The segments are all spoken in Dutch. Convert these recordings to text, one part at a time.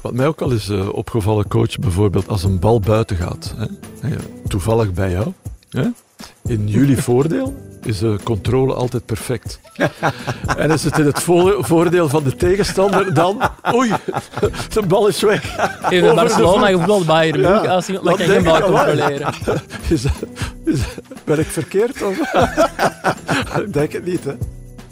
Wat mij ook al is uh, opgevallen, coach, bijvoorbeeld als een bal buiten gaat, hè, toevallig bij jou, hè, in jullie voordeel, is de controle altijd perfect. en is het in het voordeel van de tegenstander, dan... Oei, de bal is weg. Even Barcelona gevoetbald, Bayern ja, als iemand kan geen bal controleren. Is, is, ben ik verkeerd? Of? ik denk het niet, hè.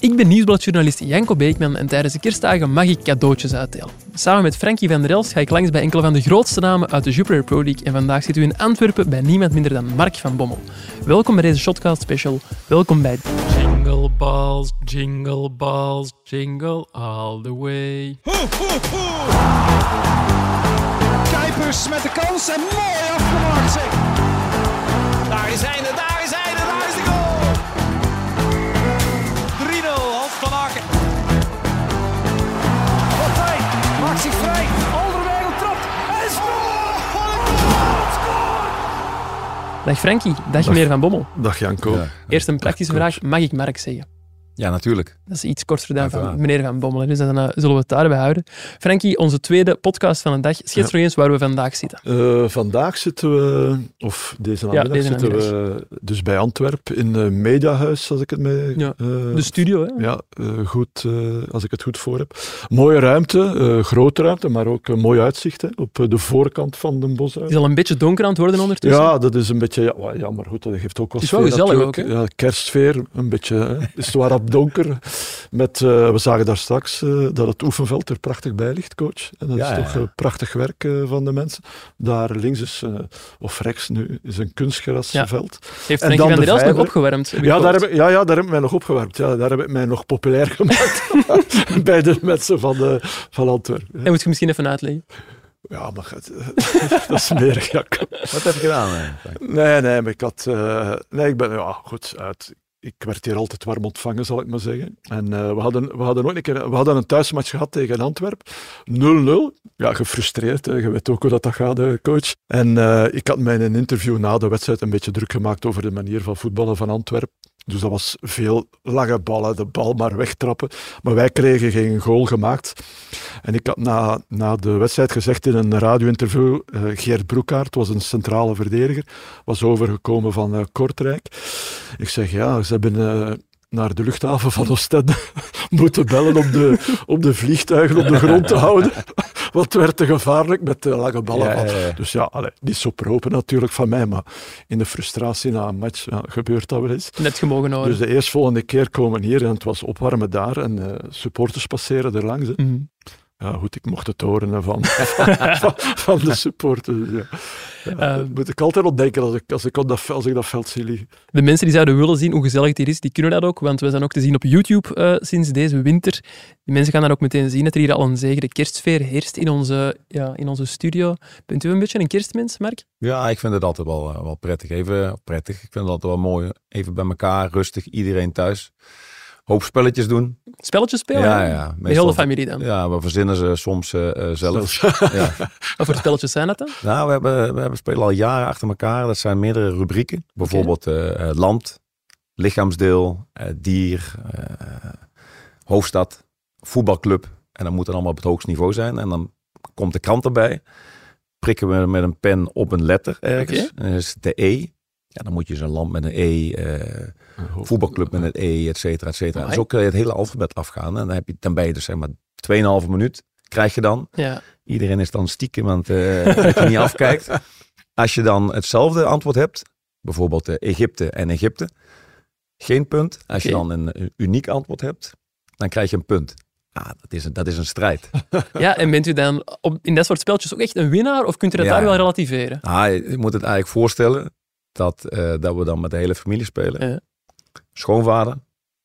Ik ben nieuwsbladjournalist Janko Beekman en tijdens de kerstdagen mag ik cadeautjes uitdelen. Samen met Frankie van der Els ga ik langs bij enkele van de grootste namen uit de Jupiler Pro League en vandaag zitten we in Antwerpen bij niemand minder dan Mark van Bommel. Welkom bij deze Shotcast Special. Welkom bij Jingle Balls, Jingle Balls, Jingle All The Way. Ho, ho, ho! Kuipers met de kans en mooi afgemaakt zeg! Daar zijn het, daar Dag Frankie, dag, dag meneer Van Bommel. Dag Janko. Eerst een praktische vraag. Mag ik Mark zeggen? Ja, natuurlijk. Dat is iets korter dan van meneer Van Bommel. Dus dan uh, zullen we het daarbij houden. Frankie, onze tweede podcast van de dag. Schets nog eens waar we vandaag zitten. Uh, vandaag zitten we, of deze namiddag, ja, zitten we dus bij Antwerpen in het Mediahuis, als ik het mee... Ja, uh, de studio, hè? Ja, goed, als ik het goed voor heb. Mooie ruimte, grote ruimte, maar ook een mooi uitzicht hè, op de voorkant van de boshuis. Het is al een beetje donker aan het worden ondertussen. Ja, dat is een beetje... Ja, maar goed, dat geeft ook wel sfeer. Het is wel gezellig ook, hè? Ja, kerstsfeer, een beetje... Hè. is waar donker. Met, uh, we zagen daar straks uh, dat het oefenveld er prachtig bij ligt, coach. En dat ja, is toch ja. prachtig werk van de mensen. Daar links is, of rechts nu, is een kunstgrasveld. Ja. Heeft Frankie van der nog opgewarmd? Ja daar, heb, ja, ja, daar heb ik mij nog opgewarmd. Ja, daar heb ik mij nog populair gemaakt bij de mensen van, de, van Antwerpen. En moet je misschien even uitleggen? Ja, maar het, dat is smerig. Ja. Wat heb je gedaan? Nee, nee, maar ik had... Uh, nee, ik ben... Ja, goed, uit, ik werd hier altijd warm ontvangen, zal ik maar zeggen. En uh, we, hadden, we, hadden ook een keer, we hadden een thuismatch gehad tegen Antwerpen. 0-0. Ja, gefrustreerd. Hè. Je weet ook hoe dat, dat gaat, coach. En uh, ik had mij in een interview na de wedstrijd een beetje druk gemaakt over de manier van voetballen van Antwerpen. Dus dat was veel lange ballen, de bal maar wegtrappen. Maar wij kregen geen goal gemaakt. En ik had na, na de wedstrijd gezegd in een radio-interview, uh, Geert Broekaert was een centrale verdediger, was overgekomen van uh, Kortrijk. Ik zeg, ja, ze hebben uh, naar de luchthaven van Oostende moeten bellen om de, om de vliegtuigen op de grond te houden. Want het werd te gevaarlijk met de lange ballen. Ja, ja, ja. Dus ja, allee, niet zo propen natuurlijk van mij, maar in de frustratie na een match gebeurt dat wel eens. Net gemogen houden. Dus de eerstvolgende keer komen hier en het was opwarmen daar en uh, supporters passeren er langs. Mm -hmm. Ja, goed, ik mocht het horen van, van, van, de supporters. Ja. Ja, uh, moet ik altijd ontdekken als ik, als, ik dat, als ik dat veld zie liggen. De mensen die zouden willen zien hoe gezellig het hier is, die kunnen dat ook, want we zijn ook te zien op YouTube uh, sinds deze winter. Die mensen gaan dan ook meteen zien dat er hier al een zegere kerstsfeer heerst in onze, ja, in onze studio. Bent u een beetje een kerstmens, Mark? Ja, ik vind het altijd wel, wel prettig. Even prettig. Ik vind het altijd wel mooi. Even bij elkaar, rustig, iedereen thuis hoop spelletjes doen. Spelletjes spelen? Ja, ja. De hele familie dan? Ja, we verzinnen ze soms uh, zelf. ja. Wat voor spelletjes zijn dat dan? Nou, we, hebben, we hebben spelen al jaren achter elkaar. Dat zijn meerdere rubrieken. Bijvoorbeeld okay. uh, land, lichaamsdeel, uh, dier, hoofdstad, voetbalclub. En dat moet dan allemaal op het hoogste niveau zijn. En dan komt de krant erbij. Prikken we met een pen op een letter ergens. Okay. En dat is de E. Ja, dan moet je zo'n land met een E voetbalclub met een E, et cetera, et cetera. Oh, zo kun je het hele alfabet afgaan. En dan, heb je, dan ben je dus zeg maar 2,5 minuut krijg je dan. Ja. Iedereen is dan stiekem, want uh, dat je niet afkijkt. Als je dan hetzelfde antwoord hebt, bijvoorbeeld uh, Egypte en Egypte, geen punt. Als je dan een, uniek antwoord hebt, dan krijg je een punt. Ah, dat, is een, dat is een strijd. Ja, en bent u dan op, in dat soort spelletjes ook echt een winnaar? Of kunt u dat ja. daar wel relativeren? Ah, je moet het eigenlijk voorstellen dat, uh, dat we dan met de hele familie spelen. Ja schoonvader.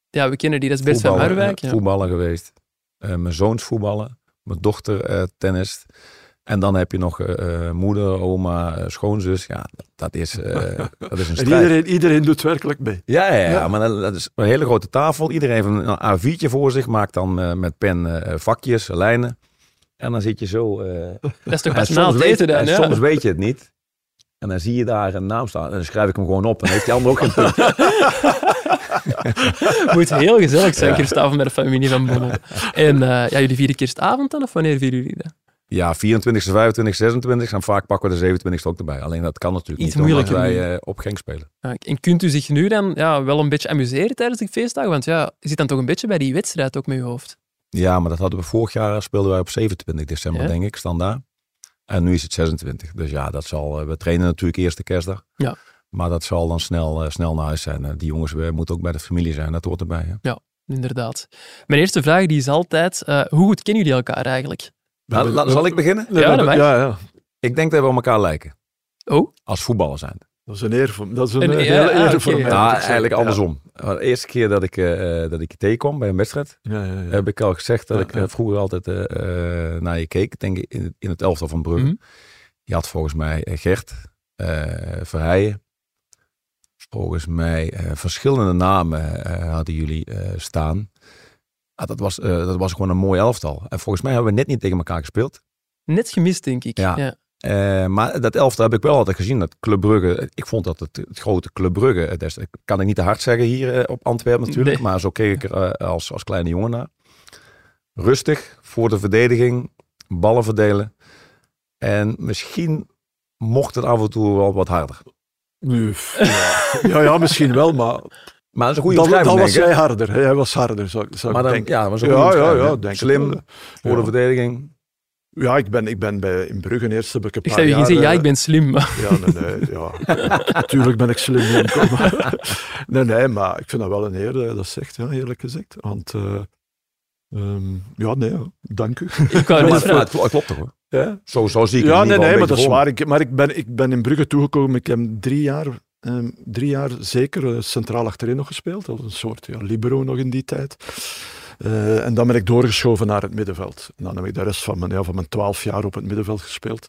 Ja, we kennen die, dat is best van Marwijk. Ja. Voetballen geweest. Uh, mijn zoons voetballen. Mijn dochter uh, tennist. En dan heb je nog uh, moeder, oma, schoonzus. Ja, dat is, dat is een strijd. En iedereen, iedereen doet werkelijk mee. Ja, ja, ja. maar dat, is een hele grote tafel. Iedereen heeft een A4'tje voor zich. Maakt dan met pen vakjes, lijnen. En dan zit je zo... dat is toch best na eten dan, ja. Soms weet je het niet. En dan zie je daar een naam staan. En dan schrijf ik hem gewoon op. En dan heeft die ander ook geen punt. Moet heel gezellig zijn, kerstavond met de familie van Bommel. En uh, ja, jullie vieren kerstavond dan? Of wanneer vieren jullie dat? Ja, 24, 25, 26 en vaak pakken we de 27 ook erbij. Alleen dat kan natuurlijk Iets niet omdat moeilijker wij eh, op Genk spelen. Ja, En kunt u zich nu dan ja, wel een beetje amuseren tijdens die feestdagen? Want ja, je zit dan toch een beetje bij die wedstrijd ook met je hoofd. Ja, maar dat hadden we vorig jaar, speelden wij op 27 december, Ja. denk ik, standaard. En nu is het 26. Dus ja, dat zal, eh, we trainen natuurlijk eerste kerstdag. Ja. Maar dat zal dan snel, eh, snel naar huis zijn. Eh, die jongens we moeten ook bij de familie zijn, dat hoort erbij. Hè? Inderdaad. Mijn eerste vraag die is altijd, eh, hoe goed kennen jullie elkaar eigenlijk? Nou, la- zal ik beginnen? Ja, we- dat mag. ja, ja. Ik denk dat we op elkaar lijken. Oh, Als voetballer zijn. Dat is een eer voor, dat is een, Een- eh, ja, hele ah, eer oké. voor mij. Ja, nou, ik eigenlijk andersom. De eerste keer dat ik, eh, eh, dat ik je tegenkwam bij een wedstrijd, Ja, ja, ja. heb ik al gezegd dat Ja, ik eh, ja. vroeger altijd eh, eh, naar je keek. Ik Denk in, het- in het elftal van Brugge. Mhm. Je had volgens mij eh, Gert, eh Verheijen. Volgens mij eh, verschillende namen eh, hadden jullie eh, staan. Ah, dat, was, dat was gewoon een mooi elftal. En volgens mij hebben we net niet tegen elkaar gespeeld. net gemist, denk ik. Ja. Ja. Maar dat elftal heb ik wel altijd gezien. Dat Club Brugge, ik vond dat het, het grote Club Brugge, is- kan ik niet te hard zeggen hier op Antwerpen natuurlijk. Nee. Maar zo keek ik er als, als kleine jongen naar. Rustig, voor de verdediging, ballen verdelen. En misschien mocht het af en toe wel wat harder. Ja. ja, ja, misschien wel, maar Maar dat is een goede dan, dan omschrijving, was ik, hij harder. Hij was harder, zou, ik- zou Maar ik dan, denken. ja, dat was een goede Ja, ja, ja, denk ik Slim, voor Ja. de verdediging. Ja, ik ben, ik ben bij, in Brugge eerst heb ik een Ik paar jaar... zeggen, ja, eh, ik ben slim. Ja, nee, nee, ja. Natuurlijk ben ik slim, maar- nee, nee, maar ik vind dat wel een eer dat je dat zegt, ja, eerlijk gezegd. Want, eh, ehm, ja, nee, dank u. Ik maar het, het klopt toch hoor. Ja, Zo, zo zie ik het ja nee, ieder nee, maar dat is waar. Ik, maar ik ben, ik ben in Brugge toegekomen. Ik heb drie jaar, ehm, drie jaar zeker eh, centraal achterin nog gespeeld. Dat was een soort ja, libero nog in die tijd. Eh, en dan ben ik doorgeschoven naar het middenveld. En dan heb ik de rest van mijn, ja, van mijn twaalf jaar op het middenveld gespeeld.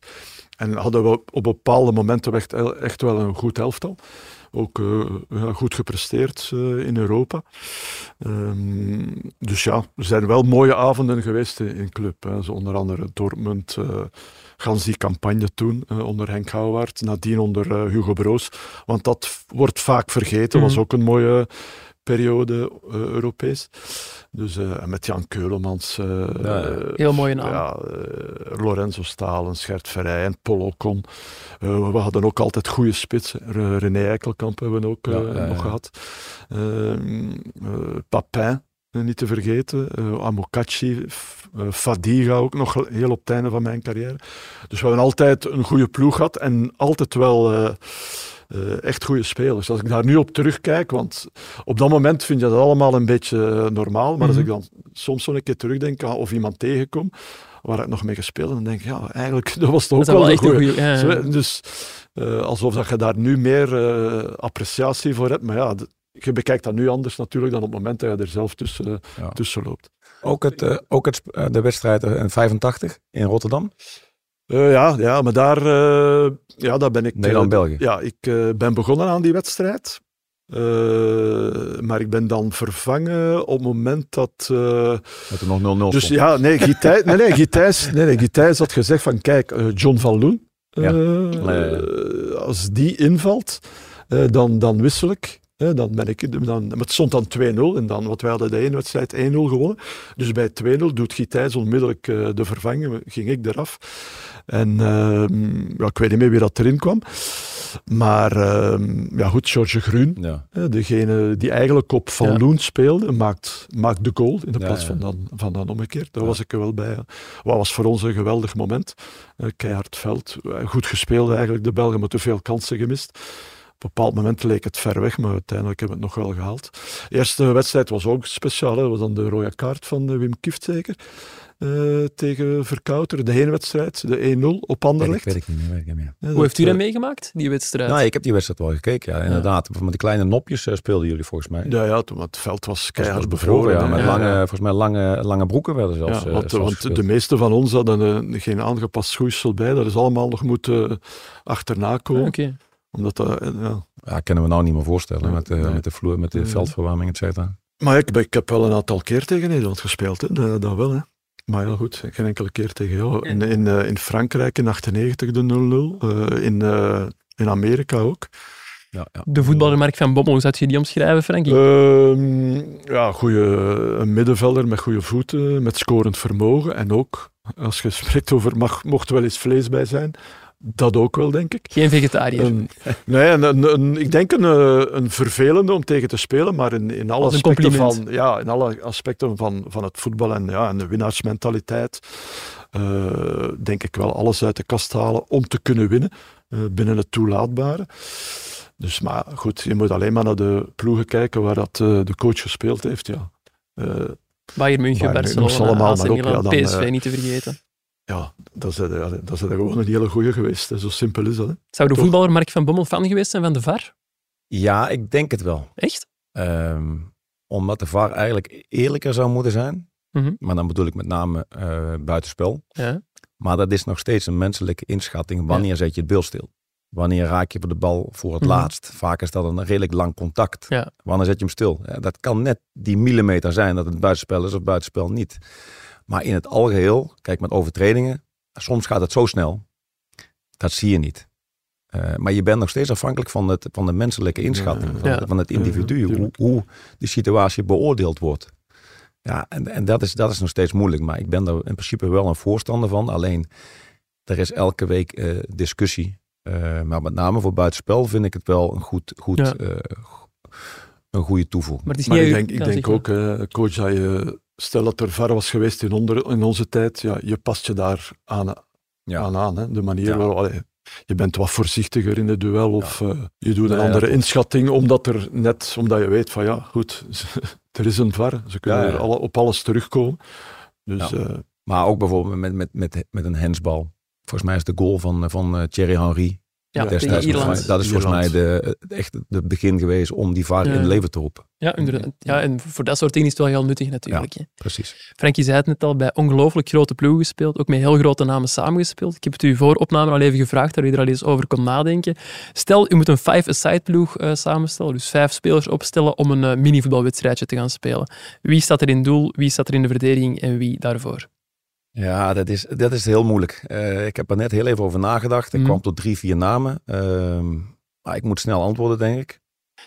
En hadden we op bepaalde momenten echt, echt wel een goed elftal. Ook eh, ja, goed gepresteerd eh, in Europa. Ehm, dus ja, er zijn wel mooie avonden geweest in, in club. Hè. Zo onder andere Dortmund, eh gans die campagne toen onder Henk Houwaard, nadien onder Hugo Broos. Want dat wordt vaak vergeten, was Mhm. ook een mooie periode eh, Europees. Dus eh, met Jan Keulemans, eh, Ja, ja. Heel mooie naam. ja, Lorenzo Stalens, Gert Verrij en Paul Ocon. We hadden ook altijd goede spitsen. Re- René Eikelkamp hebben we ook Ja, ja, ja. nog gehad. Ehm, eh, Papin, niet te vergeten. eh Amokachi, eh, Fadiga ook nog heel op het einde van mijn carrière. Dus we hebben altijd een goede ploeg gehad en altijd wel... eh, echt goede spelers. Als ik daar nu op terugkijk, want op dat moment vind je dat allemaal een beetje eh, normaal, maar als Mhm. ik dan soms zo'n keer terugdenk aan of iemand tegenkom waar ik nog mee gespeeld heb, dan denk ik, ja, eigenlijk, dat was toch Dat ook wel wel een een goede. Ja, ja. Zo, Dus eh, alsof dat je daar nu meer eh, appreciatie voor hebt, maar ja, je bekijkt dat nu anders natuurlijk dan op het moment dat je er zelf tussen, Ja. tussen loopt. Ook, het, ook het, de wedstrijd in 85 in Rotterdam. Eh, ja, ja, maar daar, eh, ja, daar ben ik... eh, Nederland-België. Ja, ik eh, ben begonnen aan die wedstrijd. Eh, maar ik ben dan vervangen op het moment dat... eh, Dat er nog 0-0 dus stond. ja, nee, Guy Thijs, nee, nee, nee, nee, had gezegd van kijk, eh, John van Loen, eh, Ja. eh, als die invalt, eh, dan, dan wissel ik. Dan ben ik, dan, het stond dan 2-0 en dan, wat wij hadden de ene wedstrijd 1-0 gewonnen. Dus bij 2-0 doet Guy Thijs onmiddellijk eh, de vervanging, ging ik eraf. En ehm, ja, ik weet niet meer wie dat erin kwam. Maar ehm, ja goed, George Groen, Ja. degene die eigenlijk op Van Ja. Loen speelde, maakt, maakt de goal in de Ja, plaats van dan, van dan omgekeerd. Daar was ik er wel bij. Wat was voor ons een geweldig moment. Eh, keihard veld. Eh, Goed gespeeld eigenlijk, de Belgen, maar te veel kansen gemist. Op een bepaald moment leek het ver weg, maar uiteindelijk hebben we het nog wel gehaald. De eerste wedstrijd was ook speciaal. hè. Dat was dan de rode kaart van eh, Wim Kieft zeker. eh, tegen Verkouter. De heenwedstrijd, de 1-0 op Anderlecht. weet ik niet meer. Weet ik niet meer. Ja, Hoe heeft u dat eh, meegemaakt, die wedstrijd? Nou, ik heb die wedstrijd wel gekeken. Ja, inderdaad. Met die kleine nopjes speelden jullie volgens mij. Ja, ja, toen, het veld was keihard was bevroren. ja, met Ja, lange, ja. volgens mij lange, lange broeken werden zelfs. Ja, want, zelfs want gespeeld. de meeste van ons hadden geen aangepast schoeisel bij. Dat is allemaal nog moeten achterna Ah, komen. Omdat dat, eh, ja. Ja, kunnen we nou niet meer voorstellen. Nee, met, de, nee. met de vloer, met de Nee. veldverwarming, et cetera. Maar ik, ik heb wel een aantal keer tegen Nederland gespeeld. Hè. Dat, dat wel, hè. Maar ja, goed, geen enkele keer tegen jou. In, in, eh, in Frankrijk in 98 de 0-0. eh, in, eh, in Amerika ook. Ja, ja. De voetballer Mark van Bommel, hoe zou je die omschrijven, Frankie? Ehm, ja, goede, een middenvelder met goede voeten, met scorend vermogen. En ook als je spreekt over mag, mocht er wel eens vlees bij zijn, dat ook wel, denk ik. Geen vegetariër. Een, nee, een, een, een- ik denk een, eh, een vervelende om tegen te spelen, maar in, in alle aspecten, van, ja, in alle aspecten van, van het voetbal en, ja, en de winnaarsmentaliteit, eh, denk ik wel alles uit de kast halen om te kunnen winnen eh, binnen het toelaatbare. Dus, maar goed, je moet alleen maar naar de ploegen kijken waar dat, de coach gespeeld heeft. Ja. Bayern München, Barcelona, ze allemaal AC Milan, ja, dan, PSV niet te vergeten. Ja, dat is, dat is gewoon een hele goeie geweest. hè. Zo simpel is dat. Hè. Zou de toch. voetballer Mark van Bommel fan geweest zijn van de VAR? Ja, ik denk het wel. Echt? Ehm, omdat de VAR eigenlijk eerlijker zou moeten zijn. Mhm. Maar dan bedoel ik met name eh, buitenspel. Ja. Maar dat is nog steeds een menselijke inschatting. Wanneer zet je het beeld stil? Wanneer raak je de bal voor het Mhm. laatst? Vaak is dat een redelijk lang contact. Ja. Wanneer zet je hem stil? Ja, dat kan net die millimeter zijn dat het buitenspel is of buitenspel niet. Maar in het algeheel, kijk met overtredingen, soms gaat het zo snel. Dat zie je niet. Eh, maar je bent nog steeds afhankelijk van, het, van de menselijke inschatting, Ja. van, Ja. van het individu, Ja, hoe, hoe die situatie beoordeeld wordt. Ja, en, en dat, is, dat is nog steeds moeilijk. Maar ik ben er in principe wel een voorstander van. Alleen, er is elke week eh, discussie. Eh, maar met name voor buitenspel vind ik het wel een, goed, goed, Ja. eh, een goede toevoeging. Maar het is Maar niet... ik denk, ik denk ook, eh, coach, dat je, stel dat er VAR was geweest in, onder, in onze tijd, ja, je past je daar aan Ja. aan. aan hè. De manier Ja. waarop... allee, je bent wat voorzichtiger in het duel of eh, je doet een Nee, andere inschatting, omdat, er net, omdat je weet van ja, goed, er is een VAR. Ze kunnen er alle, op alles terugkomen. Dus eh, Maar ook bijvoorbeeld met, met, met, met een hensbal. Volgens mij is de goal van, van eh, Thierry Henry. Ja, Ja, destijds Ierland. dat is volgens mij de, echt het begin geweest om die VAR Ja. in het leven te roepen. Ja, inderdaad. Ja, en voor dat soort dingen is het wel heel nuttig natuurlijk. hè. Precies. Frankie zei het net al, bij ongelooflijk grote ploegen gespeeld, ook met heel grote namen samengespeeld. Ik heb het u voor opname al even gevraagd, daar u er al eens over kon nadenken. Stel, u moet een five-a-side ploeg eh, samenstellen, dus vijf spelers opstellen om een eh, mini-voetbalwedstrijdje te gaan spelen. Wie staat er in doel, wie staat er in de verdediging en wie daarvoor? Ja, dat is, dat is heel moeilijk. Eh, ik heb er net heel even over nagedacht. Ik Mhm. kwam tot drie, vier namen. Ehm, maar ik moet snel antwoorden, denk ik.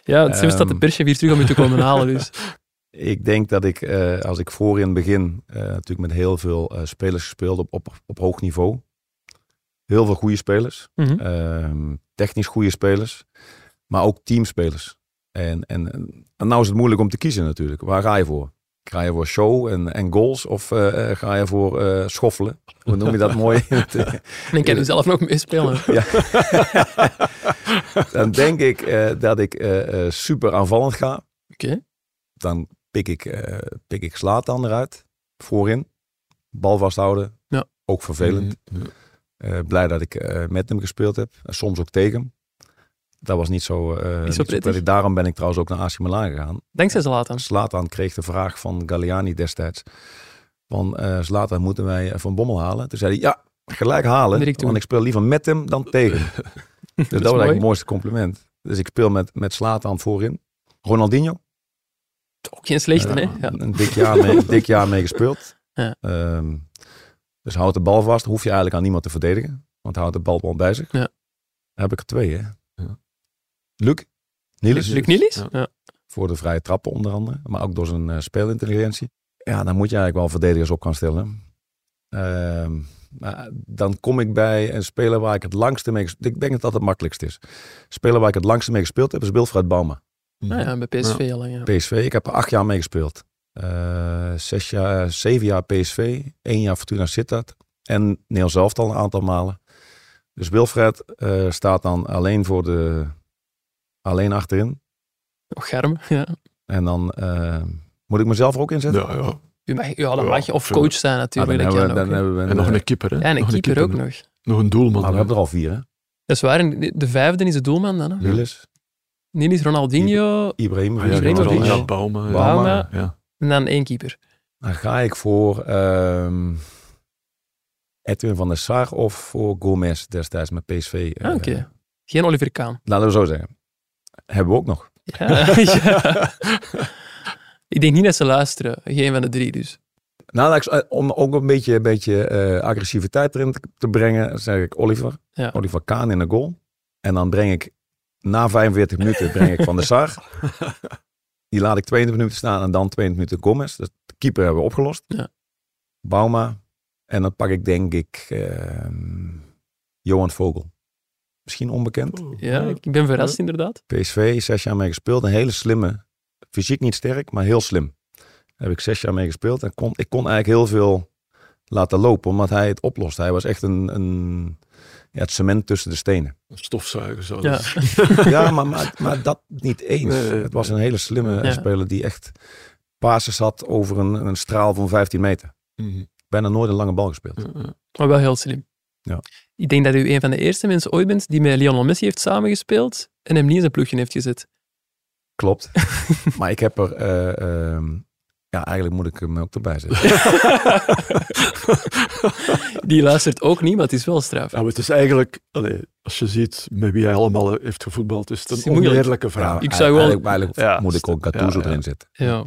Ja, het um, staat de Ehm. perschef hier terug om u te komen halen. Dus. Ik denk dat ik, eh, als ik voorin begin, eh, natuurlijk met heel veel spelers gespeeld op, op, op hoog niveau. Heel veel goede spelers. Mhm. Ehm, technisch goede spelers. Maar ook teamspelers. En, en, en nou is het moeilijk om te kiezen natuurlijk. Waar ga je voor? Ga je voor show en, en goals of eh, eh, ga je voor eh, schoffelen? Hoe noem je dat mooi? En ik kan u zelf nog meespelen. Ja. Dan denk ik eh, dat ik super aanvallend ga. Oké. Dan pik ik, eh pik ik Zlatan eruit. Voorin. Bal vasthouden. Ja. Ook vervelend. mm, blij dat ik eh, met hem gespeeld heb. En soms ook tegen hem. Dat was niet zo, eh niet zo prettig. Daarom ben ik trouwens ook naar AC Milan gegaan. Dankzij Zlatan. Zlatan kreeg de vraag van Galliani destijds. Van eh Zlatan moeten wij Van Bommel halen. Toen zei hij ja, gelijk halen. Direct want ik speel liever met hem dan tegen dus dat, was mooi. eigenlijk het mooiste compliment. Dus ik speel met, met Zlatan voorin. Ronaldinho. Ook geen slechte, Ja, hè? Ja. Een dik jaar mee, dik jaar mee gespeeld. Ja. Ehm, dus houd de bal vast. Hoef je eigenlijk aan niemand te verdedigen. Want houdt de bal gewoon bij zich. Ja. Dan heb ik er twee, hè. Luc. Nielis? Ja. Voor de vrije trappen onder andere. Maar ook door zijn eh, speelintelligentie. Ja, dan moet je eigenlijk wel verdedigers op gaan stellen. Ehm, maar dan kom ik bij een speler waar ik het langste mee... Ik denk dat dat het makkelijkst is. Speler waar ik het langste mee gespeeld heb is Wilfred Bauma. Nou ja, bij PSV al. Ja. PSV. Ik heb er acht jaar mee gespeeld. Eh, zes jaar, zeven jaar PSV. één jaar Fortuna Sittard. En Neil zelf al een aantal malen. Dus Wilfred eh, staat dan alleen voor de... Alleen achterin. Nog Germ, ja. En dan eh, moet ik mezelf er ook inzetten. ja, ja. U mag, ja, dan Ja, mag je of coach zijn Ah, natuurlijk. dan dat hebben we, kan dan ook, hebben we een, En nog eh, een keeper, hè? ja, en een nog keeper ook nog. Nog een doelman. maar we hè. hebben er al vier, hè? Dat is waar. De vijfde is de doelman dan. Hè? Niels, Niels, Ronaldinho Ibrahim. Ah. Ja, Bauma. ja. Bauma. Ja. en dan één keeper. Dan ga ik voor ehm, Edwin van der Sar of voor Gomez destijds met PSV. Ah, eh, Oké. Geen Oliver Kaan. Laten we zo zeggen. Hebben we ook nog. Ja. ja. Ik denk niet dat ze luisteren. Geen van de drie dus. Nou, eh, om ook een beetje, een beetje eh, agressiviteit erin te, te brengen, zeg ik Oliver. Ja. Oliver Kaan in de goal. En dan breng ik na 45 minuten breng ik Van der Sar. Die laat ik 22 minuten staan en dan 22 minuten Gomez. Dus de keeper hebben we opgelost. Ja. Bauma, En dan pak ik denk ik ehm, Johan Vogel. Misschien onbekend. Ja, ik ben verrast inderdaad. PSV, zes jaar mee gespeeld. Een hele slimme, fysiek niet sterk, maar heel slim. Daar heb ik zes jaar mee gespeeld. En kon, ik kon eigenlijk heel veel laten lopen, omdat hij het oplost. Hij was echt een, een ja, het cement tussen de stenen. Een stofzuiger zo. Ja. ja, maar, maar, maar dat niet eens. Nee, het was een hele slimme Ja. speler die echt passes had over een, een straal van 15 meter. Mhm. Bijna nooit een lange bal gespeeld. Maar wel heel slim. Ja. Ik denk dat u een van de eerste mensen ooit bent die met Lionel Messi heeft samengespeeld en hem niet in zijn ploegje heeft gezet. Klopt. maar ik heb er... eh, ehm, ja, eigenlijk moet ik hem ook erbij zetten. Die luistert ook niet, maar het is wel straf. Ja, maar het is eigenlijk, allee, als je ziet met wie hij allemaal heeft gevoetbald, is het is een oneerlijke vraag. Ik zou wel- Eigenlijk, eigenlijk Ja, moet ik ook Gattuso ja, ja. erin zetten. Ja.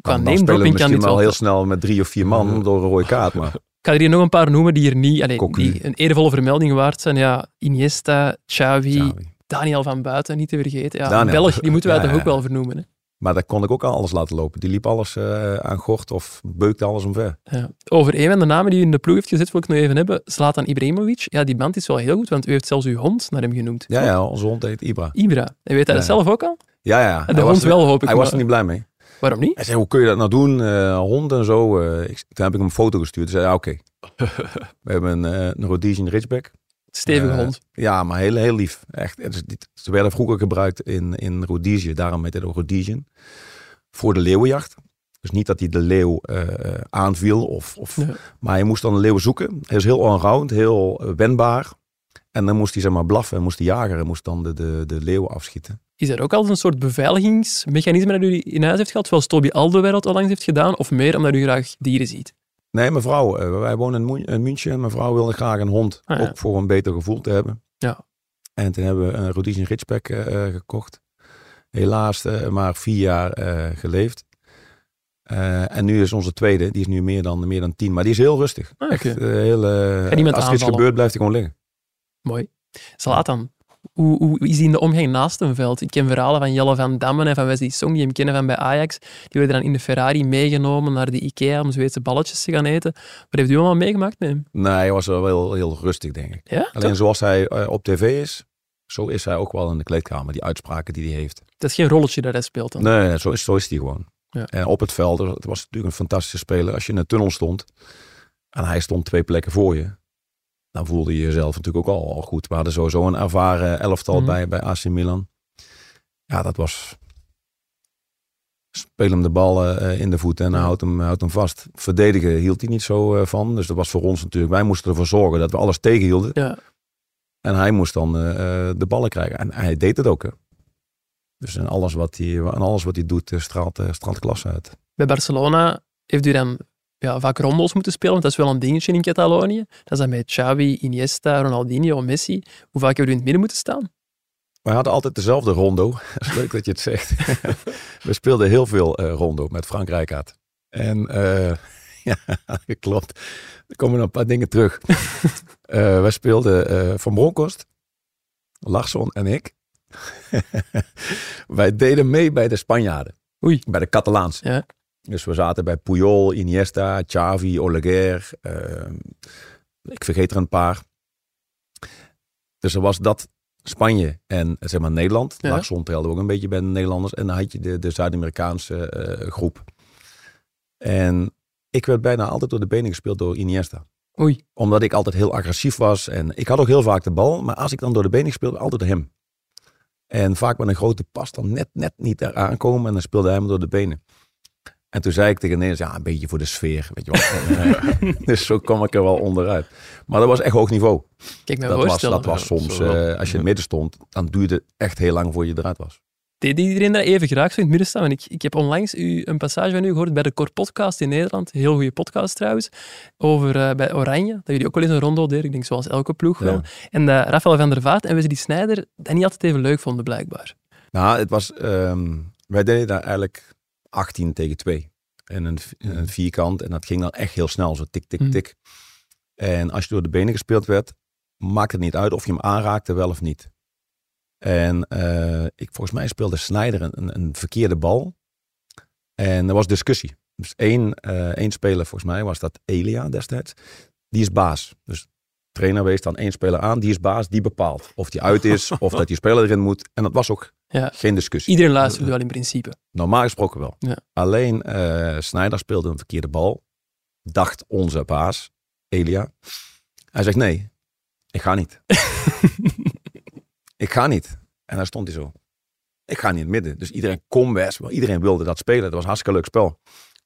Qua name misschien wel heel snel met drie of vier man door een rode kaart. Maar ga er hier nog een paar noemen die er niet, allee, die een eervolle vermelding waard zijn. Ja, Iniesta, Xavi, Xavi. Daniel van Buiten, niet te vergeten. Ja, Daniel. Belg, die moeten wij Ja, toch ook wel vernoemen. Hè? Maar daar kon ik ook al alles laten lopen. Die liep alles eh, aan gort of beukte alles omver. Ja. Over een van de namen die u in de ploeg heeft gezet, wil ik nog even hebben. Zlatan Ibrahimovic. Ja, die band is wel heel goed, want u heeft zelfs uw hond naar hem genoemd. Ja, ja, onze hond heet Ibra. Ibra. En weet hij dat zelf ook al? Ja, ja. de Hij hond was er- wel, hoop ik Hij was er niet blij mee. Waarom niet? Hij zei, hoe kun je dat nou doen? Eh, hond en zo. Eh, ik, toen heb ik hem een foto gestuurd. Hij zei, ja, oké. We hebben een, eh, een Rhodesian Ridgeback. Stevige hond. Ja, maar heel, heel lief. Echt, ze werden vroeger gebruikt in, in Rhodesië. Daarom heet het ook Rhodesian. Voor de leeuwenjacht. Dus niet dat hij de leeuw eh, aanviel. Of, of, Ja. Maar hij moest dan de leeuw zoeken. Hij is heel allround, heel wendbaar. En dan moest hij zeg maar blaffen. En moest de jager en moest dan de, de, de leeuw afschieten. Is er ook altijd een soort beveiligingsmechanisme dat u in huis heeft gehad, zoals Toby Alderweireld al langs heeft gedaan, of meer omdat u graag dieren ziet? Nee, mevrouw, eh, wij wonen in, München. Mevrouw wilde graag een hond. Ah, ja. Ook voor een beter gevoel te hebben. Ja. En toen hebben we een Rhodesian Ridgeback eh, eh, gekocht. Helaas maar vier jaar geleefd. En nu is onze tweede, die is nu meer dan, meer dan tien. Maar die is heel rustig. Ah, Echt, heel, niemand als er iets gebeurt, blijft hij gewoon liggen. Mooi. Zlatan, hoe, hoe is hij in de omgang naast een veld? Ik ken verhalen van Jelle van Dammen en van Wesley Song, die hem kennen van bij Ajax. Die werden dan in de Ferrari meegenomen naar de Ikea om Zweedse balletjes te gaan eten. Wat heeft u allemaal meegemaakt met hem? Nee, hij was wel heel, heel rustig, denk ik. Ja? Alleen toch? zoals hij eh, op tv is, zo is hij ook wel in de kleedkamer. Die uitspraken die hij heeft. Dat is geen rolletje dat hij speelt dan. Nee, nee, zo is, zo is hij gewoon. Ja. En op het veld, het was natuurlijk een fantastische speler. Als je in een tunnel stond en hij stond twee plekken voor je, dan voelde je jezelf natuurlijk ook al, al goed. We hadden sowieso een ervaren elftal Mhm. bij, bij AC Milan. Ja, dat was... Speel hem de bal eh, in de voet en houd, hem, houd hem vast. Verdedigen hield hij niet zo eh, van. Dus dat was voor ons natuurlijk... Wij moesten ervoor zorgen dat we alles tegenhielden. Ja. En hij moest dan eh, de ballen krijgen. En hij deed het ook. Hè. Dus in alles wat hij, en alles wat hij doet straalt, straalt klasse uit. Bij Barcelona heeft u dan ja, vaak rondos moeten spelen, want dat is wel een dingetje in Catalonië. Dat is dan met Xavi, Iniesta, Ronaldinho, Messi. Hoe vaak hebben u in het midden moeten staan? Wij hadden altijd dezelfde rondo. Dat is leuk dat je het zegt. We speelden heel veel eh, rondo met Frank Rijkaard. En eh, ja, klopt. Er komen nog een paar dingen terug. Eh wij speelden Van Bronckhorst, Larsson en ik. wij deden mee bij de Spanjaarden. Oei. Bij de Catalaans. Ja. Dus we zaten bij Puyol, Iniesta, Xavi, Oleguer. eh, ik vergeet er een paar. Dus er was dat Spanje en zeg maar Nederland. Ja. Telde ook een beetje bij de Nederlanders. En dan had je de, de Zuid-Amerikaanse eh, groep. En ik werd bijna altijd door de benen gespeeld door Iniesta. Oei. Omdat ik altijd heel agressief was. En ik had ook heel vaak de bal. Maar als ik dan door de benen speelde, altijd door hem. En vaak met een grote pas dan net, net niet eraan komen. En dan speelde hij me door de benen. En toen zei ik tegen ja, een beetje voor de sfeer. Weet je wel. dus zo kwam ik er wel onderuit. Maar dat was echt hoog niveau. Kijk, me Dat was, voorstellen. dat was soms, eh, als je in het midden stond, dan duurde het echt heel lang voor je eruit was. Deed iedereen dat even graag zo in het midden staan? Want ik, ik heb onlangs u, een passage van u gehoord bij de Cor Podcast in Nederland. Een heel goede podcast trouwens. Over eh, bij Oranje. Dat jullie ook wel eens een rondo deden. Ik denk zoals elke ploeg wel. En dat Rafael van der Vaart en Wesley Sneijder dat niet altijd even leuk vonden, blijkbaar. Nou, het was, ehm, wij deden daar eigenlijk 18 tegen 2. En een, in een vierkant. En dat ging dan echt heel snel, zo tik, tik, Mm. tik. En als je door de benen gespeeld werd, maakte het niet uit of je hem aanraakte wel of niet. En eh, ik, volgens mij speelde Snyder een, een, een verkeerde bal. En er was discussie. Dus één, eh, één speler, volgens mij was dat Elia destijds. Die is baas. Dus trainer wees dan één speler aan. Die is baas, die bepaalt of die uit is of dat die speler erin moet. En dat was ook Ja. geen discussie. Iedereen luisterde wel in principe. Normaal gesproken wel. Ja. Alleen eh Snyder speelde een verkeerde bal. Dacht onze baas, Elia. Hij zegt nee, ik ga niet. ik ga niet. En daar stond hij zo. Ik ga niet in het midden. Dus iedereen kom Wes. Want Iedereen wilde dat spelen. Dat was een hartstikke leuk spel.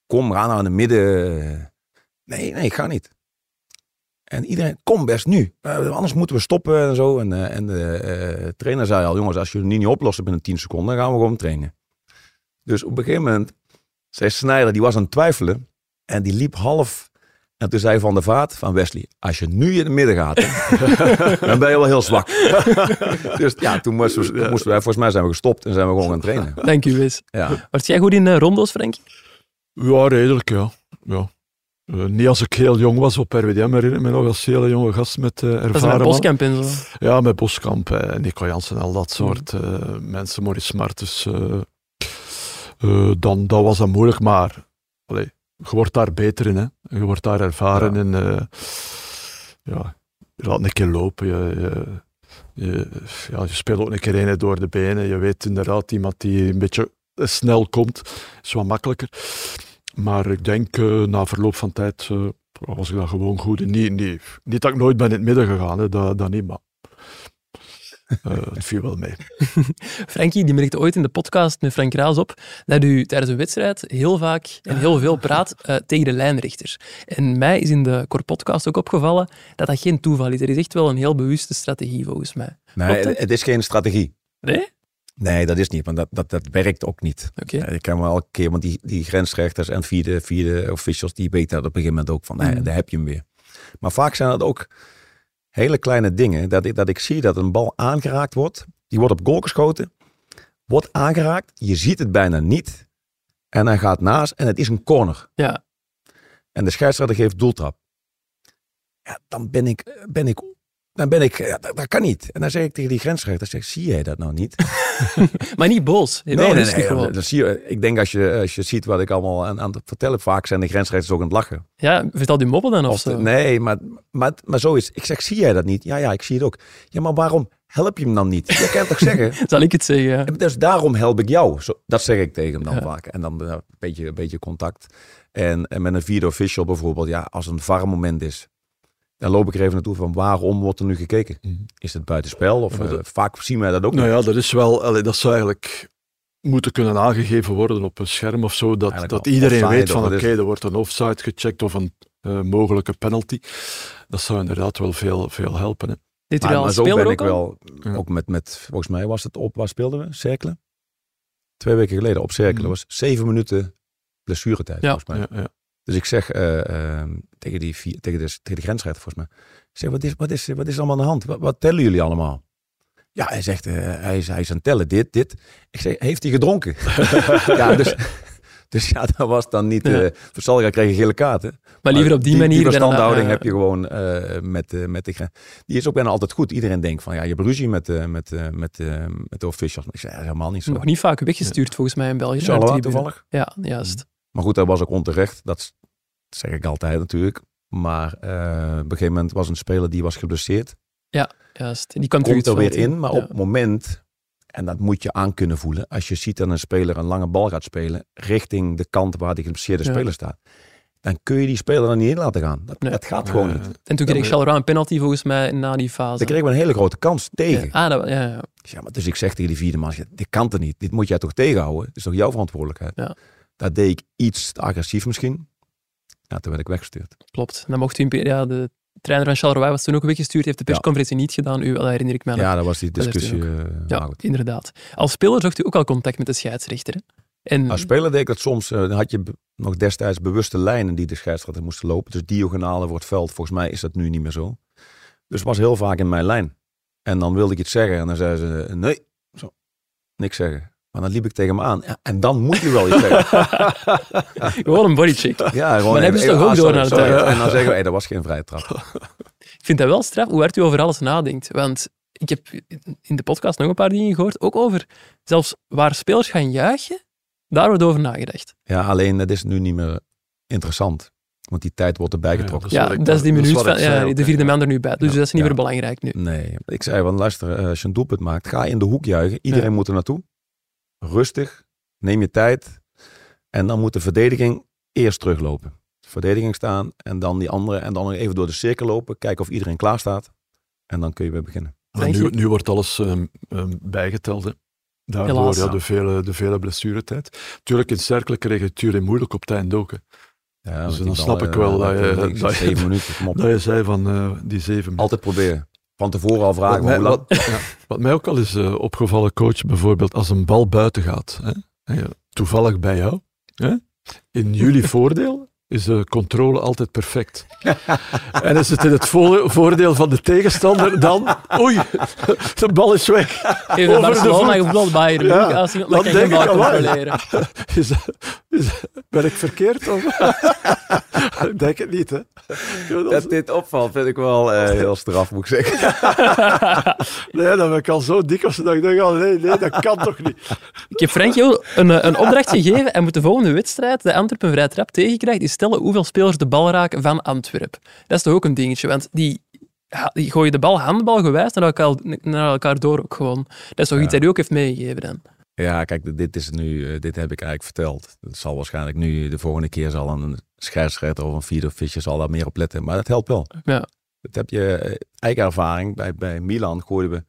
Kom, ga in het midden. Nee, nee, ik ga niet. En iedereen, kom best nu. Eh, anders moeten we stoppen en zo. En, eh, en de eh, trainer zei al, jongens, als je het niet oplost binnen 10 seconden, dan gaan we gewoon trainen. Dus op een gegeven moment zei Snijder, die was aan het twijfelen. En die liep half. En toen zei Van der Vaart van Wesley, als je nu in het midden gaat, dan ben je wel heel zwak. dus ja, toen moesten, we, moesten wij, volgens mij zijn we gestopt en zijn we gewoon gaan trainen. Dank u, Wes. Ja. Was jij goed in rondo's, Frank? Ja, redelijk, ja. ja. Eh, niet als ik heel jong was op RWDM, herinner ik me nog als hele jonge gast met eh Dat is een ervaren man. boskamp en zo. Ja, met Boskamp en Nico Jansen en al dat soort eh, mensen, Maurice Smart. Eh, eh, dan, dat was dat moeilijk, maar allee, je wordt daar beter in. Hè. Je wordt daar ervaren Ja. in. eh, ja, je laat een keer lopen. Je, je, je, ja, je speelt ook een keer een door de benen. Je weet inderdaad, iemand die een beetje snel komt, is wat makkelijker. Maar ik denk, eh, na verloop van tijd eh, was ik daar gewoon goed in. Niet, niet, niet dat ik nooit ben in het midden gegaan, hè, dat, dat niet, maar eh, het viel wel mee. Frankie die merkte ooit in de podcast met Frank Raas op dat u tijdens een wedstrijd heel vaak en heel veel praat eh, tegen de lijnrichters. En mij is in de Core podcast ook opgevallen dat dat geen toeval is. Er is echt wel een heel bewuste strategie volgens mij. Nee, het is geen strategie. Nee? Nee, dat is niet, want dat, dat, dat werkt ook niet. Ja, ik kan wel elke keer, want die, die grensrechters en vierde, vierde officials, die weten dat op een gegeven moment ook van, nee, Mm. daar heb je hem weer. Maar vaak zijn het ook hele kleine dingen, dat ik, dat ik zie dat een bal aangeraakt wordt, die wordt op goal geschoten, wordt aangeraakt, je ziet het bijna niet, en hij gaat naast en het is een corner. Ja. En de scheidsrechter geeft doeltrap. Ja, dan ben ik, ben ik, dan ben ik, ja, dat, dat kan niet. En dan zeg ik tegen die grensrechter, zeg, zie jij dat nou niet? Maar niet boos. Nee, Nee, nee, dat zie je, ik denk als je, als je ziet wat ik allemaal aan, aan het vertellen, vaak zijn de grensrechters ook aan het lachen. Ja, vertel die moppen dan of, zo. nee, maar, maar, maar zo is Ik zeg, zie jij dat niet? Ja, ja, ik zie het ook. Ja, maar waarom help je hem dan niet? Je kan toch zeggen, Zal ik het zeggen? ja. dus daarom help ik jou. Zo, dat zeg ik tegen hem dan Ja. vaak. En dan eh, een, beetje, een beetje contact. En, en met een vierde official bijvoorbeeld, ja, als een VAR-moment is, dan loop ik er even naartoe van waarom wordt er nu gekeken? Mhm. Is het buitenspel? Of Ja, eh, vaak zien wij dat ook Nou niet. ja, dat is wel, allee, dat zou eigenlijk moeten kunnen aangegeven worden op een scherm of zo, dat, Eigenlijk dat iedereen weet van oké, er wordt een offside gecheckt of een eh, mogelijke penalty. Dat zou inderdaad wel veel, veel helpen. Hè. U Maar, maar zo ben ook ik wel, Ja. ook met, met, volgens mij was het op, waar speelden we? Cirkelen? Twee weken geleden op Cirkelen Mhm. was zeven minuten blessuretijd Ja. volgens mij. Ja, ja. Dus ik zeg eh, ehm, tegen, die, vier- tegen, de, tegen de grensrechter volgens mij, ik zeg, wat is, wat, is, wat is er allemaal aan de hand? Wat, wat tellen jullie allemaal? Ja, hij zegt, eh, hij, is, hij is aan het tellen, dit, dit. Ik zeg, heeft hij gedronken? ja, dus, dus ja, dat was dan niet... Ja. eh kreeg een gele kaarten. Maar liever op die, manier. Die dan- verstandhouding heb je gewoon met, met de Die is ook bijna altijd goed. Iedereen denkt van ja, je hebt ruzie met, met, met, met de officials. Maar ik zeg ja, helemaal niet zo. Nog niet vaak weggestuurd volgens mij in België. Charleroi toevallig. Ja, juist. Maar goed, dat was ook onterecht. Dat s- zeg ik altijd natuurlijk. Maar eh, op een gegeven moment was een speler die was geblesseerd. juist. Die kwam Komt er het weer in. Maar Ja. op het moment, en dat moet je aan kunnen voelen. Als je ziet dat een speler een lange bal gaat spelen. Richting de kant waar die geblesseerde Ja. speler staat. Dan kun je die speler er niet in laten gaan. Dat, Nee. dat gaat gewoon niet. En toen kreeg Charleroi een penalty volgens mij na die fase. Dan kregen we een hele grote kans tegen. Ja. Ah, dat, ja, ja. Ja, maar dus ik zeg tegen die vierde man, ja, dit kan er niet. Dit moet jij toch tegenhouden? Het is toch jouw verantwoordelijkheid? Ja. Dat deed ik iets te agressief misschien. Ja, toen werd ik weggestuurd. klopt. Dan mocht u ja, de trainer van Charleroi was toen ook weggestuurd, heeft de Ja. persconferentie niet gedaan. U, dat herinner ik me. Ja, dat was die discussie. eh, Ja, inderdaad. Als speler zocht u ook al contact met de scheidsrechter. Hè? En, Als speler deed ik dat soms. eh, dan had je nog destijds bewuste lijnen die de scheidsrechter moesten lopen. Dus diagonale voor het veld. Volgens mij is dat nu niet meer zo. Dus het was heel vaak in mijn lijn. En dan wilde ik iets zeggen en dan zei ze nee, zo, niks zeggen. Maar dan liep ik tegen hem aan. Ja, en dan moet je wel iets zeggen. Gewoon een bodycheck. Ja, gewoon Maar hebben ze even- toch ook ah, door sorry, naar de tijd? En dan zeggen we, hey, dat was geen vrije trap. Ik vind dat wel straf, hoe hard u over alles nadenkt. Want ik heb in de podcast nog een paar dingen gehoord, ook over zelfs waar spelers gaan juichen, Daar wordt over nagedacht. Ja, alleen het is nu niet meer interessant. Want die tijd wordt erbij getrokken. dat Ja, dat is die dat is minuut van ja, de vierde man er nu bij. Dus Ja. dat is niet Ja. meer belangrijk nu. Nee, ik zei van luister, eh, als je een doelpunt maakt, ga in de hoek juichen. Iedereen Ja. moet er naartoe. Rustig, neem je tijd. En dan moet de verdediging eerst teruglopen. Verdediging staan en dan die andere. En dan nog even door de cirkel lopen. Kijken of iedereen klaar staat. En dan kun je weer beginnen. Maar nu, nu wordt alles ehm, ehm, bijgeteld. Hè. Daardoor Helaas. ja, de, vele, de vele blessuretijd. Tuurlijk, in Cercle kreeg je Turin moeilijk op het einde ook. hè. Ja, Dus dan snap ik wel eh, dat je- dat je-. Dat je zei van eh, die zeven minuten. Altijd proberen. Van tevoren al vragen. Wat mij, lang? wat, ja, wat mij ook al is eh, opgevallen, coach, bijvoorbeeld als een bal buiten gaat, hè, toevallig bij jou, hè, in jullie voordeel is de controle altijd perfect. en is het in het vo- voordeel van de tegenstander, dan, oei, de bal is weg. Even Over de Barcelona voet. gevoetbald Bayern Ja. Als iemand geen denk ik controleren. Is, is, ben ik verkeerd? Of? ik denk het niet, hè. Dat dit opvalt vind ik wel eh, heel straf, moet ik zeggen. nee, dan ben ik al zo dik als dat ik denk, oh, nee, nee, dat kan toch niet. Ik heb Frank een, eh, een opdracht gegeven en moet de volgende wedstrijd, de Antwerpen vrij trap tegenkrijgt, is stellen hoeveel spelers de bal raken van Antwerpen. Dat is toch ook een dingetje, want die, gooien de bal handbalgewijs naar elkaar, naar elkaar door ook gewoon. Dat is toch iets dat u ook heeft meegegeven dan? Ja, kijk, dit is nu, eh, dit heb ik eigenlijk verteld. Dat zal waarschijnlijk nu, de volgende keer zal een scheidsrechter of een vierde visje zal daar meer op letten. Maar dat helpt wel. Ja. Dat heb je eh, eigen ervaring. Bij, bij Milan gooiden we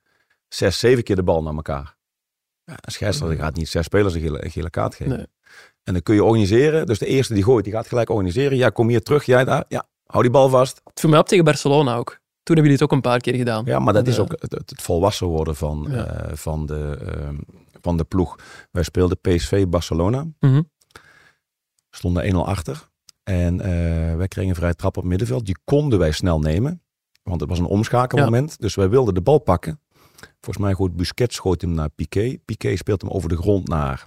zes, zeven keer de bal naar elkaar. Ja, een scheidsrechter gaat niet zes spelers een gele, een gele kaart geven. Nee. En dan kun je organiseren. Dus de eerste die gooit, die gaat gelijk organiseren. Ja, kom hier terug, jij daar. Ja, hou die bal vast. Het viel mij op tegen Barcelona ook. Toen hebben jullie het ook een paar keer gedaan. Ja, maar dat is Ja. ook het, het volwassen worden van, Ja. eh, van, de, ehm, van de ploeg. Wij speelden PSV Barcelona. Mhm. stonden 1-0 achter. En eh, wij kregen een vrije trap op het middenveld. Die konden wij snel nemen. Want het was een omschakelmoment. Dus wij wilden de bal pakken. Volgens mij gooit Busquets schoot hem naar Piqué. Piqué speelt hem over de grond naar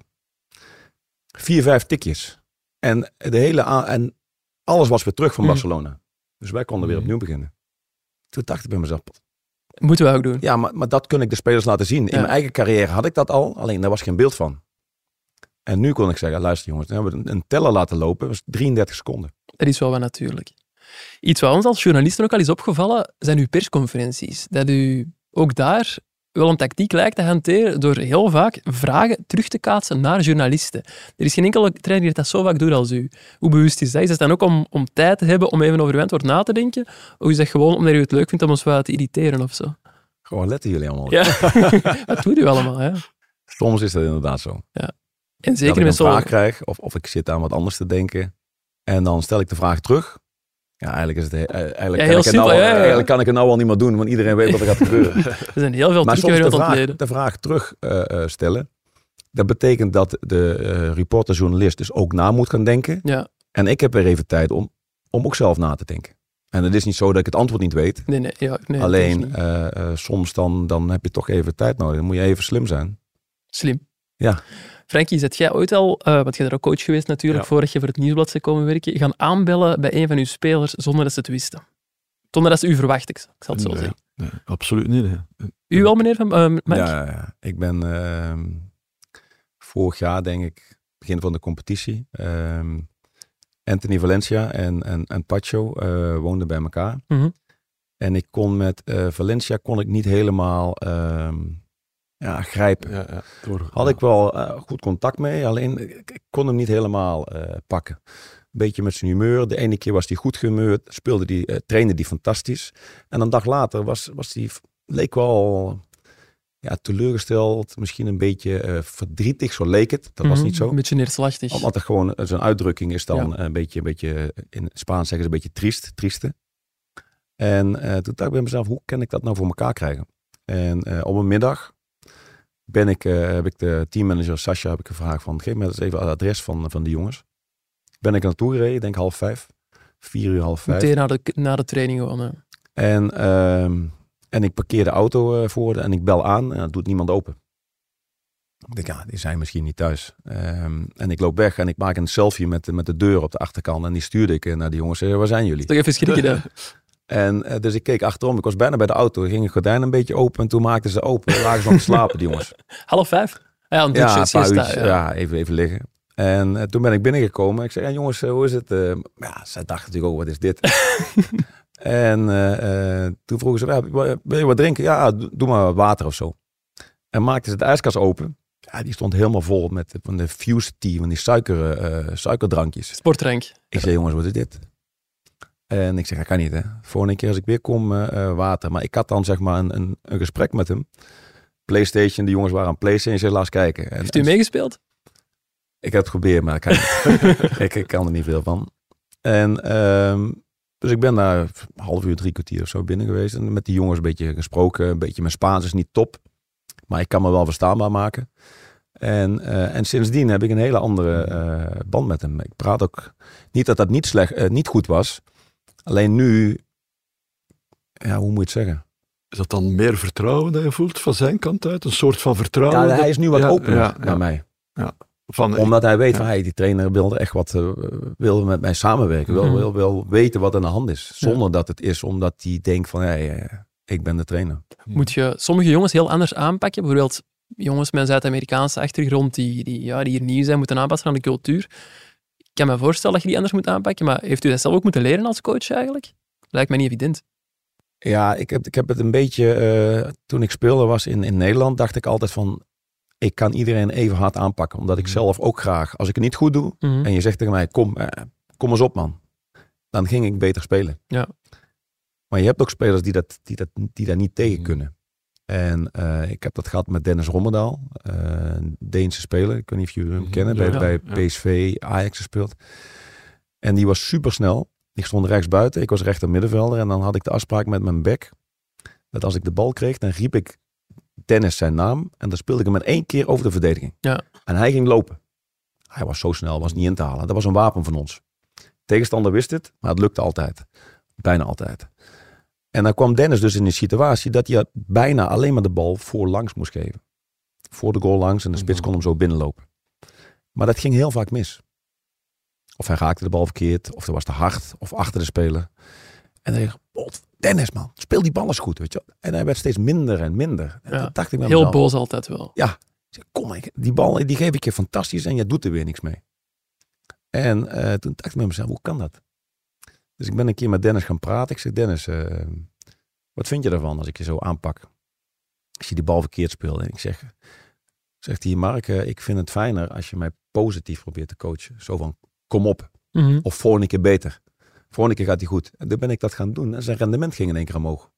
vier, vijf tikjes. En, de hele en alles was weer terug van Mhm. Barcelona. Dus wij konden weer Mhm. opnieuw beginnen. Toen dacht ik bij mezelf, Moeten we ook doen. ja, maar, maar dat kun ik de spelers laten zien. In Ja. mijn eigen carrière had ik dat al, alleen daar was geen beeld van. En nu kon ik zeggen, luister jongens, dan hebben we een, een teller laten lopen. Dat was 33 seconden. Dat is wel wat natuurlijk. Iets wat ons als journalisten ook al is opgevallen, zijn uw persconferenties. Dat u ook daar wel een tactiek lijkt te hanteren door heel vaak vragen terug te kaatsen naar journalisten. Er is geen enkele trainer die dat zo vaak doet als u. Hoe bewust is dat? Is dat dan ook om, om tijd te hebben om even over uw antwoord na te denken? Of is dat gewoon omdat u het leuk vindt om ons wat te irriteren of zo? Gewoon letten jullie allemaal. Ja, dat doet u allemaal. Hè? Soms is dat inderdaad zo. En dat zeker ik met een zo'n... vraag krijg of, of ik zit aan wat anders te denken. En dan stel ik de vraag terug. Ja, eigenlijk, is het, he- eh, eigenlijk, Ja, kan heel ik het nou, ja, ja, ja. eigenlijk kan ik het nou al niet meer doen, want iedereen weet wat er gaat gebeuren. Er zijn heel veel maar soms de vraag, de vraag terug eh, eh, stellen. Dat betekent dat de eh, reporter, journalist dus ook na moet gaan denken. Ja, En ik heb weer even tijd om, om ook zelf na te denken. En het is niet zo dat ik het antwoord niet weet. nee, nee. Ja, nee Alleen eh, eh, soms dan, dan heb je toch even tijd nodig. Dan moet je even slim zijn. Slim. Ja. Frankie, zet jij ooit al, eh want jij bent ook coach geweest natuurlijk, Ja. voordat je voor het nieuwsblad zou komen werken, gaan aanbellen bij een van uw spelers zonder dat ze het wisten? Zonder dat ze u verwachten, ik zal het zo Nee, zeggen. nee, absoluut niet. hè. U wel, meneer Van uh, Mike? Ja, ik ben ehm, vorig jaar, denk ik, begin van de competitie. ehm, Anthony Valencia en, en, en Pacho eh, woonden bij elkaar. Mhm. En ik kon met Valencia kon ik niet helemaal ehm, ja, grijpen. Ja, ja, door- Had ik wel eh, goed contact mee, alleen ik, ik kon hem niet helemaal eh, pakken. Beetje met zijn humeur. De ene keer was hij goed gehumeurd, speelde die, eh, trainde die fantastisch. En een dag later was, was hij, leek wel ja, teleurgesteld, misschien een beetje eh, verdrietig, zo leek het. Dat was Mhm, niet zo. Een beetje neerslachtig. Omdat er gewoon zijn uitdrukking is dan Ja. een beetje, een beetje, in het Spaans zeggen ze een beetje triest, trieste. En eh, toen dacht ik bij mezelf, hoe kan ik dat nou voor elkaar krijgen? En eh, op een middag ben ik, eh, heb ik de teammanager Sascha heb ik gevraagd van, geef me eens even het adres van, van die jongens. Ben ik naartoe gereden, ik denk half vijf, vier uur, half vijf. Meteen na de, na de training gewoon. hè. En, ehm, en ik parkeer de auto eh, voor de, en ik bel aan en dat doet niemand open. Ik denk, ja, die zijn misschien niet thuis. Ehm, en ik loop weg en ik maak een selfie met, de- met de deur op de achterkant. En die stuurde ik eh, naar die jongens. Waar zijn jullie? Toch even dan. En eh, dus ik keek achterom. Ik was bijna bij de auto. ging het gordijn een beetje open. En toen maakten ze open. Lagen ze nog te slapen, die jongens. Half vijf? Ja, een Ja, een uurtjes, ja. ja. even, even liggen. En eh, toen ben ik binnengekomen. Ik zei, ja, jongens, eh, hoe is het? Maar ja, zij dachten natuurlijk ook, wat is dit? en toen vroegen ze, ja, wil je wat drinken? Ja, doe maar wat water of zo. En maakten ze de ijskast open. Ja, die stond helemaal vol met van de Fuse Tea, van die suiker, suikerdrankjes. Sportrank. Ik zei, jongens, wat is dit? En ik zeg, dat kan niet, hè. Volgende keer als ik weer kom, eh, eh, water. Maar ik had dan zeg maar een, een, een gesprek met hem. PlayStation, de jongens waren aan PlayStation. Ik zei, laat eens kijken. En, Heeft u meegespeeld? ik heb het geprobeerd, maar ik kan, ik, ik kan er niet veel van. En ehm, dus ik ben daar een half uur, drie kwartier of zo binnen geweest. En met die jongens een beetje gesproken. Een beetje mijn Spaans is niet top. Maar ik kan me wel verstaanbaar maken. En, eh, en sindsdien heb ik een hele andere band met hem. Ik praat ook niet dat dat niet, slecht, niet goed was. Alleen nu, ja, hoe moet je het zeggen? Is dat dan meer vertrouwen dat je voelt van zijn kant uit? Een soort van vertrouwen? Ja, dat- hij is nu wat ja, opener ja, naar ja. mij. Van, Omdat hij weet Ja. van, hey, die trainer wilde echt wat, eh, wilde met mij samenwerken. Wil, Mhm. wil, wil weten wat aan de hand is. Zonder dat het is omdat hij denkt van, hey, eh, ik ben de trainer. Moet je sommige jongens heel anders aanpakken? Bijvoorbeeld jongens met een Zuid-Amerikaanse achtergrond die, die, ja, die hier nieuw zijn, moeten aanpassen aan de cultuur. Ik kan me voorstellen dat je die anders moet aanpakken, maar heeft u dat zelf ook moeten leren als coach eigenlijk? Lijkt mij niet evident. Ja, ik heb, ik heb het een beetje, eh, toen ik speelde was in, in Nederland, dacht ik altijd van, ik kan iedereen even hard aanpakken. Omdat ik Mhm. zelf ook graag, als ik het niet goed doe, Mhm. en je zegt tegen mij, kom, eh, kom eens op man. Dan ging ik beter spelen. Ja. Maar je hebt ook spelers die, dat, die, dat, die daar niet tegen Mhm. kunnen. En eh, ik heb dat gehad met Dennis Rommedaal, eh, een Deense speler. Ik weet niet of jullie hem Mhm. kennen, bij, Ja, bij ja. PSV, Ajax gespeeld. En die was super snel. Die stond rechts buiten, ik was rechter middenvelder. En dan had ik de afspraak met mijn back, dat als ik de bal kreeg, dan riep ik Dennis zijn naam. En dan speelde ik hem met één keer over de verdediging. Ja. En hij ging lopen. Hij was zo snel, was niet in te halen. Dat was een wapen van ons. Tegenstander wist het, maar het lukte altijd. Bijna altijd. En dan kwam Dennis dus in de situatie dat hij bijna alleen maar de bal voorlangs moest geven. Voor de goal langs en de spits Mhm. kon hem zo binnenlopen. Maar dat ging heel vaak mis. Of hij raakte de bal verkeerd, of er was te hard, of achter de speler. En dan dacht ik, "Pot, Dennis man, speel die bal eens goed, weet je. En hij werd steeds minder en minder. En Ja, dacht ik Heel mezelf, boos altijd wel. zeg, Kom, die bal die geef ik je fantastisch en je doet er weer niks mee. En eh, toen dacht ik bij mezelf, hoe kan dat? Dus ik ben een keer met Dennis gaan praten. Ik zeg, Dennis, eh, wat vind je ervan als ik je zo aanpak? Als je die bal verkeerd speelt. En ik zeg, zegt hij, Mark, eh, ik vind het fijner als je mij positief probeert te coachen. Zo van, kom op. Mhm. Of volgende keer beter. Volgende keer gaat hij goed. En toen ben ik dat gaan doen. En zijn rendement ging in één keer omhoog.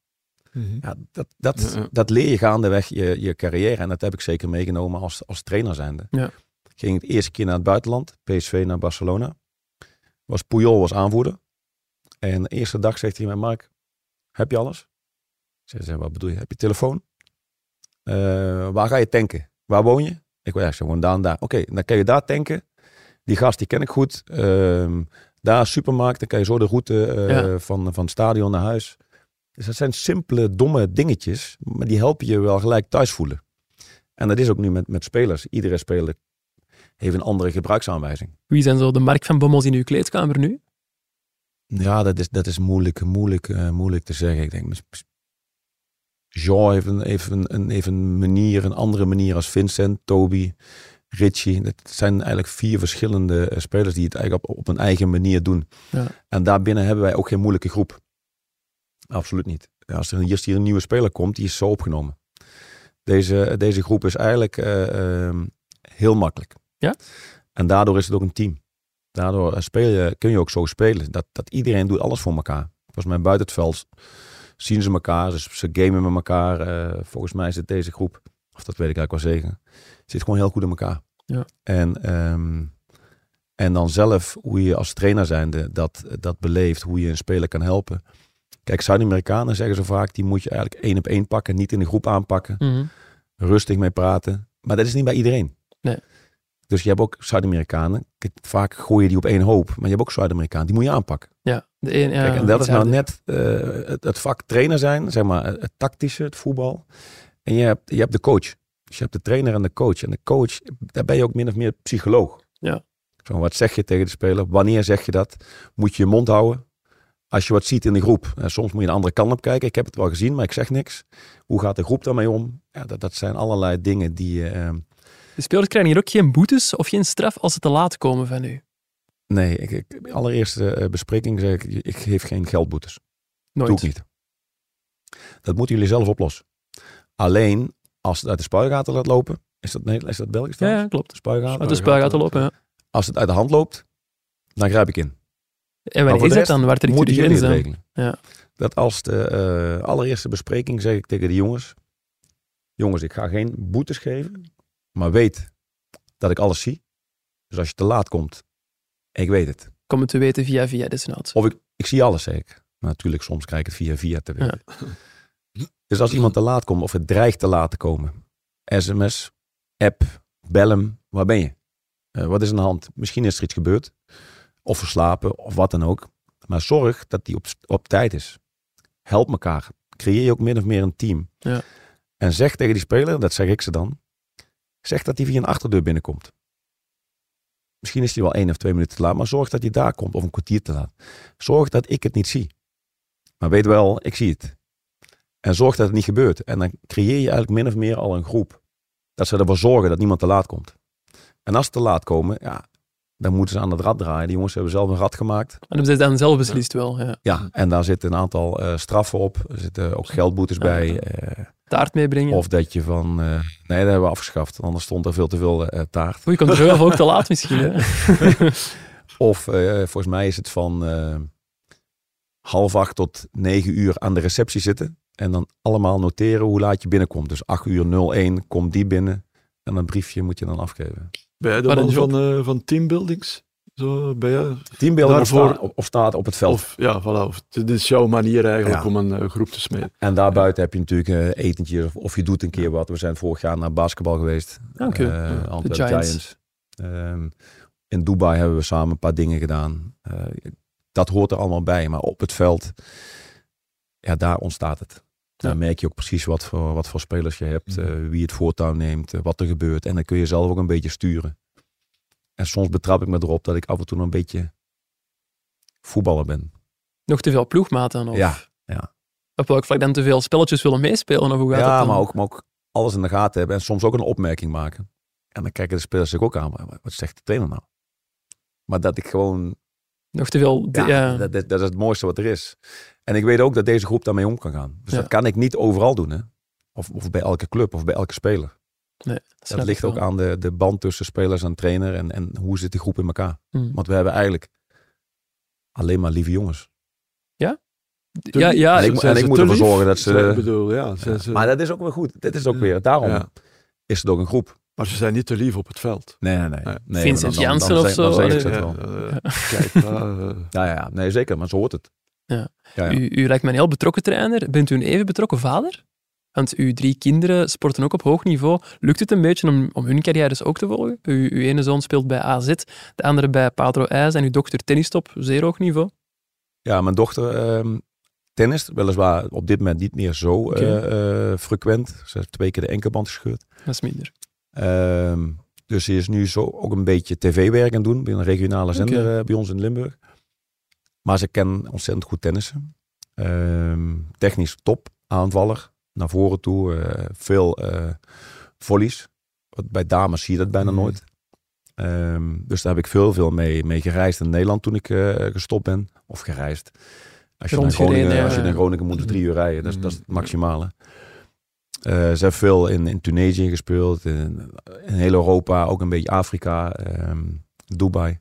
Mhm. Ja, dat, dat, Ja, ja. dat leer je gaandeweg je, je carrière. En dat heb ik zeker meegenomen als, als trainer zijnde. Ja. Ging het eerste keer naar het buitenland. PSV naar Barcelona. Was Puyol was aanvoerder. En de eerste dag zegt hij mij, Mark, heb je alles? Ik zeg, wat bedoel je? Heb je telefoon? Eh, waar ga je tanken? Waar woon je? Ik wil ja, gewoon daar en daar. Oké, dan kan je daar tanken. Die gast die ken ik goed. Ehm, daar supermarkt. Dan kan je zo de route eh, Ja. van, van het stadion naar huis. Dus dat zijn simpele, domme dingetjes. Maar die helpen je wel gelijk thuis voelen. En dat is ook nu met, met spelers. Iedere speler heeft een andere gebruiksaanwijzing. Wie zijn zo de Mark van Bommels in uw kleedkamer nu? Ja, dat is, dat is moeilijk, moeilijk, eh, moeilijk te zeggen. Ik denk, Jean heeft een, heeft, een, heeft een manier, een andere manier als Vincent, Toby, Richie. Dat zijn eigenlijk vier verschillende eh, spelers die het eigenlijk op, op een eigen manier doen. Ja. En daarbinnen hebben wij ook geen moeilijke groep. Absoluut niet. Als er hier, hier een nieuwe speler komt, die is zo opgenomen. Deze, deze groep is eigenlijk eh, ehm, heel makkelijk. Ja? En daardoor is het ook een team. Daardoor eh, speel je, kun je ook zo spelen. Dat, dat iedereen doet alles voor elkaar. Volgens mij buiten het veld zien ze elkaar. Ze, ze gamen met elkaar. Eh, volgens mij zit deze groep, of dat weet ik eigenlijk wel zeker, zit gewoon heel goed in elkaar. Ja. En, ehm, en dan zelf, hoe je als trainer zijnde dat, dat beleeft, hoe je een speler kan helpen. Kijk, Zuid-Amerikanen zeggen zo vaak, die moet je eigenlijk één op één pakken, niet in de groep aanpakken, Mhm. rustig mee praten. Maar dat is niet bij iedereen. Dus je hebt ook Zuid-Amerikanen, vaak gooi je die op één hoop, maar je hebt ook Zuid-Amerikanen, die moet je aanpakken. Ja, de een, ja, Kijk, en dat is nou net eh, het, het vak trainer zijn, zeg maar, het tactische, het voetbal. En je hebt, je hebt de coach. Dus je hebt de trainer en de coach. En de coach, daar ben je ook min of meer psycholoog. Ja. Zo, wat zeg je tegen de speler? Wanneer zeg je dat? Moet je je mond houden? Als je wat ziet in de groep, en soms moet je een andere kant op kijken. Ik heb het wel gezien, maar ik zeg niks. Hoe gaat de groep daarmee om? Ja, dat, dat zijn allerlei dingen die je, eh, De spelers krijgen hier ook geen boetes of geen straf als ze te laat komen van u. Nee, ik, ik, allereerste eh, bespreking zeg ik, ik geef geen geldboetes. Nooit. Doe ik niet. Dat moeten jullie zelf oplossen. Alleen, als het uit de spuigaten laat lopen, is dat, nee, is dat Belgisch Ja, ja, klopt. De spuigaten? Uit de spuigaten lopen. Ja. Als het uit de hand loopt, dan grijp ik in. En wanneer voor is rest dan? Waar het aan? regelen. Ja. Dat als de eh, allereerste bespreking zeg ik tegen de jongens, jongens, ik ga geen boetes geven, maar weet dat ik alles zie. Dus als je te laat komt, ik weet het. Kom het te weten via via desnoods. Of ik, ik zie alles, zeg ik. Maar natuurlijk, soms krijg ik het via via te weten. Dus als iemand te laat komt of het dreigt te laat te komen, sms, app, bel hem, waar ben je? Eh, wat is aan de hand? Misschien is er iets gebeurd. Of verslapen, of wat dan ook. Maar zorg dat die op, op tijd is. Help elkaar. Creëer je ook min of meer een team. Ja. En zeg tegen die speler, dat zeg ik ze dan, zeg dat hij via een achterdeur binnenkomt. Misschien is hij wel één of twee minuten te laat, maar zorg dat hij daar komt of een kwartier te laat. Zorg dat ik het niet zie. Maar weet wel, ik zie het. En zorg dat het niet gebeurt. En dan creëer je eigenlijk min of meer al een groep. Dat ze ervoor zorgen dat niemand te laat komt. En als ze te laat komen, ja, dan moeten ze aan het rad draaien. Die jongens hebben zelf een rad gemaakt. En hebben ze dan zelf beslist wel. Ja. Ja, en daar zitten een aantal eh, straffen op. Er zitten ook geldboetes bij. eh, Taart meebrengen. of dat je van... eh, nee, dat hebben we afgeschaft. Anders stond er veel te veel taart. Oei, je komt er zelf ook te laat misschien. Hè? Of volgens mij is het van half acht tot negen uur aan de receptie zitten. En dan allemaal noteren hoe laat je binnenkomt. Dus 8 uur 01 komt die binnen. En een briefje moet je dan afgeven. De man van, eh, van teambuildings? Zo? Teambeelden of, Daarvoor- sta- of, staat op het veld. Of, ja, voilà. Of, dit is jouw manier eigenlijk Ja. om een eh, groep te smeden. En daarbuiten heb je natuurlijk eh, etentjes of, of je doet een keer wat. We zijn vorig jaar naar basketbal geweest. Eh, Ja, de Giants. Giants. Ehm, in Dubai hebben we samen een paar dingen gedaan. Eh, dat hoort er allemaal bij. Maar op het veld, ja, daar ontstaat het. Dan merk je ook precies wat voor, wat voor spelers je hebt. Mhm. eh, wie het voortouw neemt, eh, wat er gebeurt. En dan kun je zelf ook een beetje sturen. En soms betrap ik me erop dat ik af en toe een beetje voetballer ben. Nog te veel ploegmaten? Of Ja, ja. Op welk vlak dan te veel spelletjes willen meespelen? Of hoe gaat Ja, dan? maar ook, maar ook alles in de gaten hebben en soms ook een opmerking maken. En dan kijken de spelers zich ook aan. Wat zegt de trainer nou? Maar dat ik gewoon, Nog te veel... ja, Ja, Dat, dat, dat is het mooiste wat er is. En ik weet ook dat deze groep daarmee om kan gaan. Dus Ja. dat kan ik niet overal doen. Hè? Of, of bij elke club of bij elke speler. nee, Dat ligt ook wel. aan de, de band tussen spelers en trainer en, en hoe zit die groep in elkaar. Hmm. Want we hebben eigenlijk alleen maar lieve jongens. Ja, ja, En ik, en ik moet ervoor zorgen dat ze... Ik bedoel, ja. Zijn ze, Maar dat is ook weer goed. Dit is ook Ja. weer, daarom ja. is het ook een groep. Maar ze zijn niet te lief op het veld. Nee, nee, nee. Nee. Vincent dan of zo, Dan zeg ik Ja, kijk, Ja, ja, nee, zeker, maar zo hoort het. Ja. Ja, ja. U, u lijkt me een heel betrokken trainer. Bent u een even betrokken vader? Want uw drie kinderen sporten ook op hoog niveau. Lukt het een beetje om, om hun carrières ook te volgen? U, uw ene zoon speelt bij AZ, de andere bij Patro IJs en uw dochter tennist op zeer hoog niveau. Ja, mijn dochter ehm tennis, weliswaar op dit moment niet meer zo eh, eh, frequent. Ze heeft twee keer de enkelband gescheurd. Dat is minder. Ehm, dus ze is nu zo ook een beetje tv-werk aan het doen bij een regionale zender eh, bij ons in Limburg. Maar ze kan ontzettend goed tennissen. Ehm, technisch top, aanvaller, naar voren toe, eh, veel eh volleys. Bij dames zie je dat bijna Mhm. nooit. Ehm, dus daar heb ik veel, veel mee, mee gereisd in Nederland toen ik eh, gestopt ben. Of gereisd. Als je, naar Groningen, als je naar Groningen moet, drie uur rijden. Dat is, dat is het Mhm. maximale. Eh, ze heeft veel in, in Tunesië gespeeld, in, in heel Europa, ook een beetje Afrika, ehm, Dubai.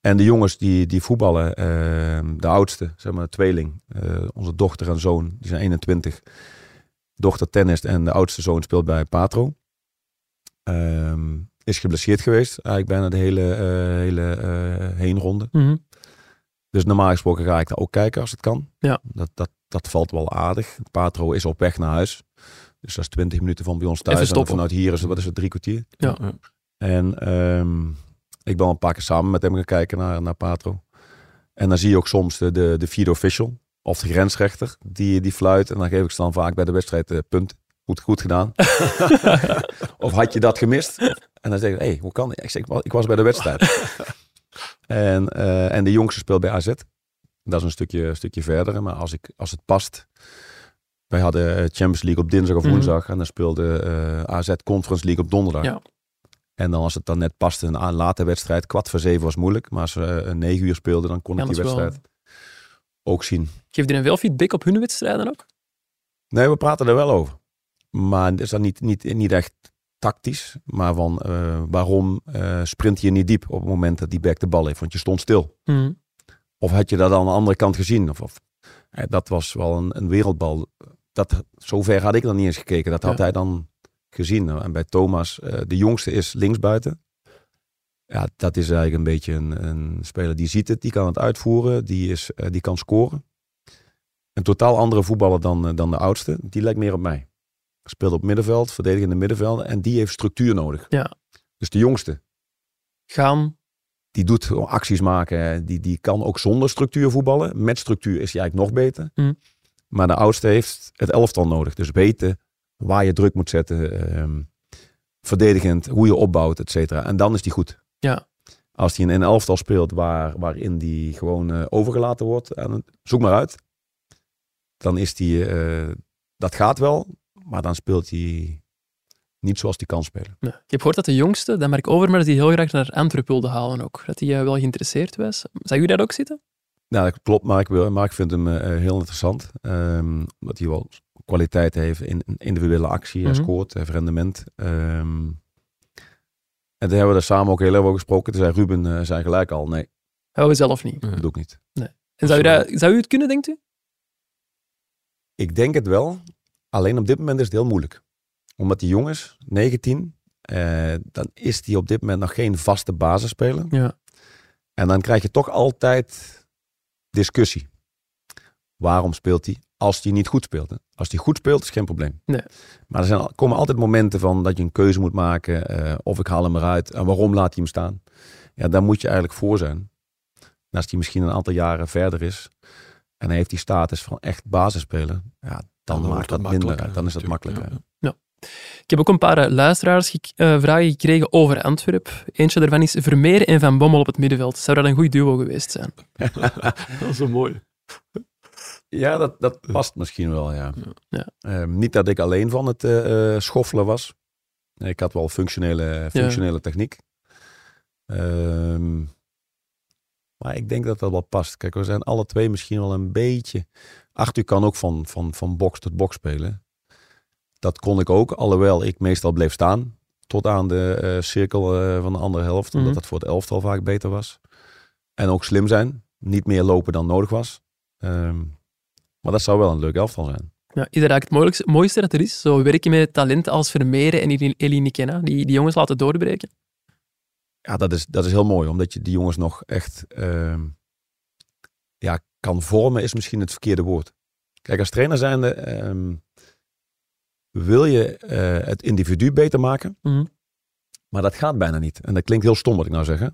En de jongens die, die voetballen, ehm, de oudste, zeg maar de tweeling, eh, onze dochter en zoon, die zijn 21. Dochter tennist en de oudste zoon speelt bij Patro. Ehm, is geblesseerd geweest, eigenlijk bijna de hele, eh, hele heenronde. Mhm. Dus normaal gesproken ga ik daar ook kijken als het kan. Ja. Dat, dat, dat valt wel aardig. Patro is op weg naar huis. Dus dat is 20 minuten van bij ons thuis. Even En vanuit hier is het, wat is het, drie kwartier. Ja. En ehm, ik ben al een paar keer samen met hem gaan kijken naar, naar Patro. En dan zie je ook soms de, de, de vierde official. Of de grensrechter. Die, die fluit. En dan geef ik ze dan vaak bij de wedstrijd eh, punt. Goed, goed gedaan. of had je dat gemist? En dan zeg ik, hé, hey, hoe kan ik? Ik, zeg, ik was- ik was bij de wedstrijd. en, eh, en de jongste speelt bij AZ. Dat is een stukje, stukje verder. Maar als, ik, als het past, Wij hadden eh, Champions League op dinsdag of Mhm. woensdag. En dan speelde eh, AZ Conference League op donderdag. Ja. En dan als het dan net paste, een late wedstrijd. Kwart voor zeven was moeilijk. Maar als we eh, negen uur speelden, dan kon Ja, ik die wel- wedstrijd ook zien. Geeft hij een veel feedback op hun wedstrijden ook? Nee, we praten er wel over. Maar het is dan niet, niet, niet echt tactisch. Maar van waarom sprint je niet diep op het moment dat die back de bal heeft? Want je stond stil. Mhm. Of had je dat aan de andere kant gezien? Of, of, dat was wel een, een wereldbal. Dat, zover had ik dan niet eens gekeken. Dat had Ja. hij dan gezien. En bij Thomas, eh, de jongste is linksbuiten. Ja, dat is eigenlijk een beetje een, een speler die ziet het, die kan het uitvoeren, die, is, eh, die kan scoren. Een totaal andere voetballer dan, eh, dan de oudste. Die lijkt meer op mij. Speelt op middenveld, verdedigende middenveld. En die heeft structuur nodig. Ja. Dus de jongste, Gaan. Die doet acties maken. Die, die kan ook zonder structuur voetballen. Met structuur is hij eigenlijk nog beter. Mm. Maar de oudste heeft het elftal nodig. Dus weten waar je druk moet zetten. ehm, verdedigend, hoe je opbouwt, et cetera. En dan is die goed. Ja. Als hij in een elftal speelt waar, waarin die gewoon eh, overgelaten wordt. En, zoek maar uit. Dan is die, eh, dat gaat wel. Maar dan speelt hij niet zoals hij kan spelen. Nee. Ik heb gehoord dat de jongste, dat Mark Overmars, die heel graag naar Antwerpen wilde halen ook. Dat hij eh, wel geïnteresseerd was. Zag u dat ook zitten? Nou, dat klopt. Mark, wil- Mark vindt hem eh, heel interessant. Ehm, omdat hij wel kwaliteit heeft in in individuele actie. Hij Mhm. scoort, hij heeft rendement. Ehm, en daar hebben we er samen ook heel erg over gesproken. Toen zei Ruben eh, zei gelijk al, nee, Gaan we zelf niet. dat doe ik niet. En zou u, dat, zou u het kunnen, denkt u? Ik denk het wel. Alleen op dit moment is het heel moeilijk. Omdat die jongens, 19, eh, dan is die op dit moment nog geen vaste basisspeler. Ja. En dan krijg je toch altijd discussie. Waarom speelt hij als hij niet goed speelt? Hè? Als hij goed speelt, is geen probleem. Nee. Maar er zijn, komen altijd momenten van dat je een keuze moet maken. eh, of ik haal hem eruit. En waarom laat hij hem staan? Ja, daar moet je eigenlijk voor zijn. En als hij misschien een aantal jaren verder is. En hij heeft die status van echt basisspeler. Ja, dan, wordt maakt het dat minder. Dan is natuurlijk. makkelijker. Ja. Ik heb ook een paar eh, luisteraarsvragen gekregen over Antwerp. Eentje daarvan is Vermeer en Van Bommel op het middenveld. Zou dat een goed duo geweest zijn? Dat is zo mooi. Ja, dat, dat past misschien wel, ja. Ja. Ehm, niet dat ik alleen van het eh, eh, schoffelen was. Ik had wel functionele, functionele techniek. Ehm, maar ik denk dat dat wel past. Kijk, we zijn alle twee misschien wel een beetje... Arthur kan ook van, van, van box tot box spelen. Dat kon ik ook, alhoewel ik meestal bleef staan. Tot aan de eh, cirkel eh, van de andere helft. Mhm. Omdat dat voor het elftal vaak beter was. En ook slim zijn. Niet meer lopen dan nodig was. Ehm, maar dat zou wel een leuk elftal zijn. Ja, is dat eigenlijk het mooiste, mooiste dat er is? Zo werken met talenten als Vermeer en Eli- Elie Kenna, die, die jongens laten doorbreken. Ja, dat is, dat is heel mooi. Omdat je die jongens nog echt ehm, ja, kan vormen, is misschien het verkeerde woord. Kijk, als trainer zijnde ehm, wil je eh, het individu beter maken. Mhm. Maar dat gaat bijna niet. En dat klinkt heel stom wat ik nou zeg.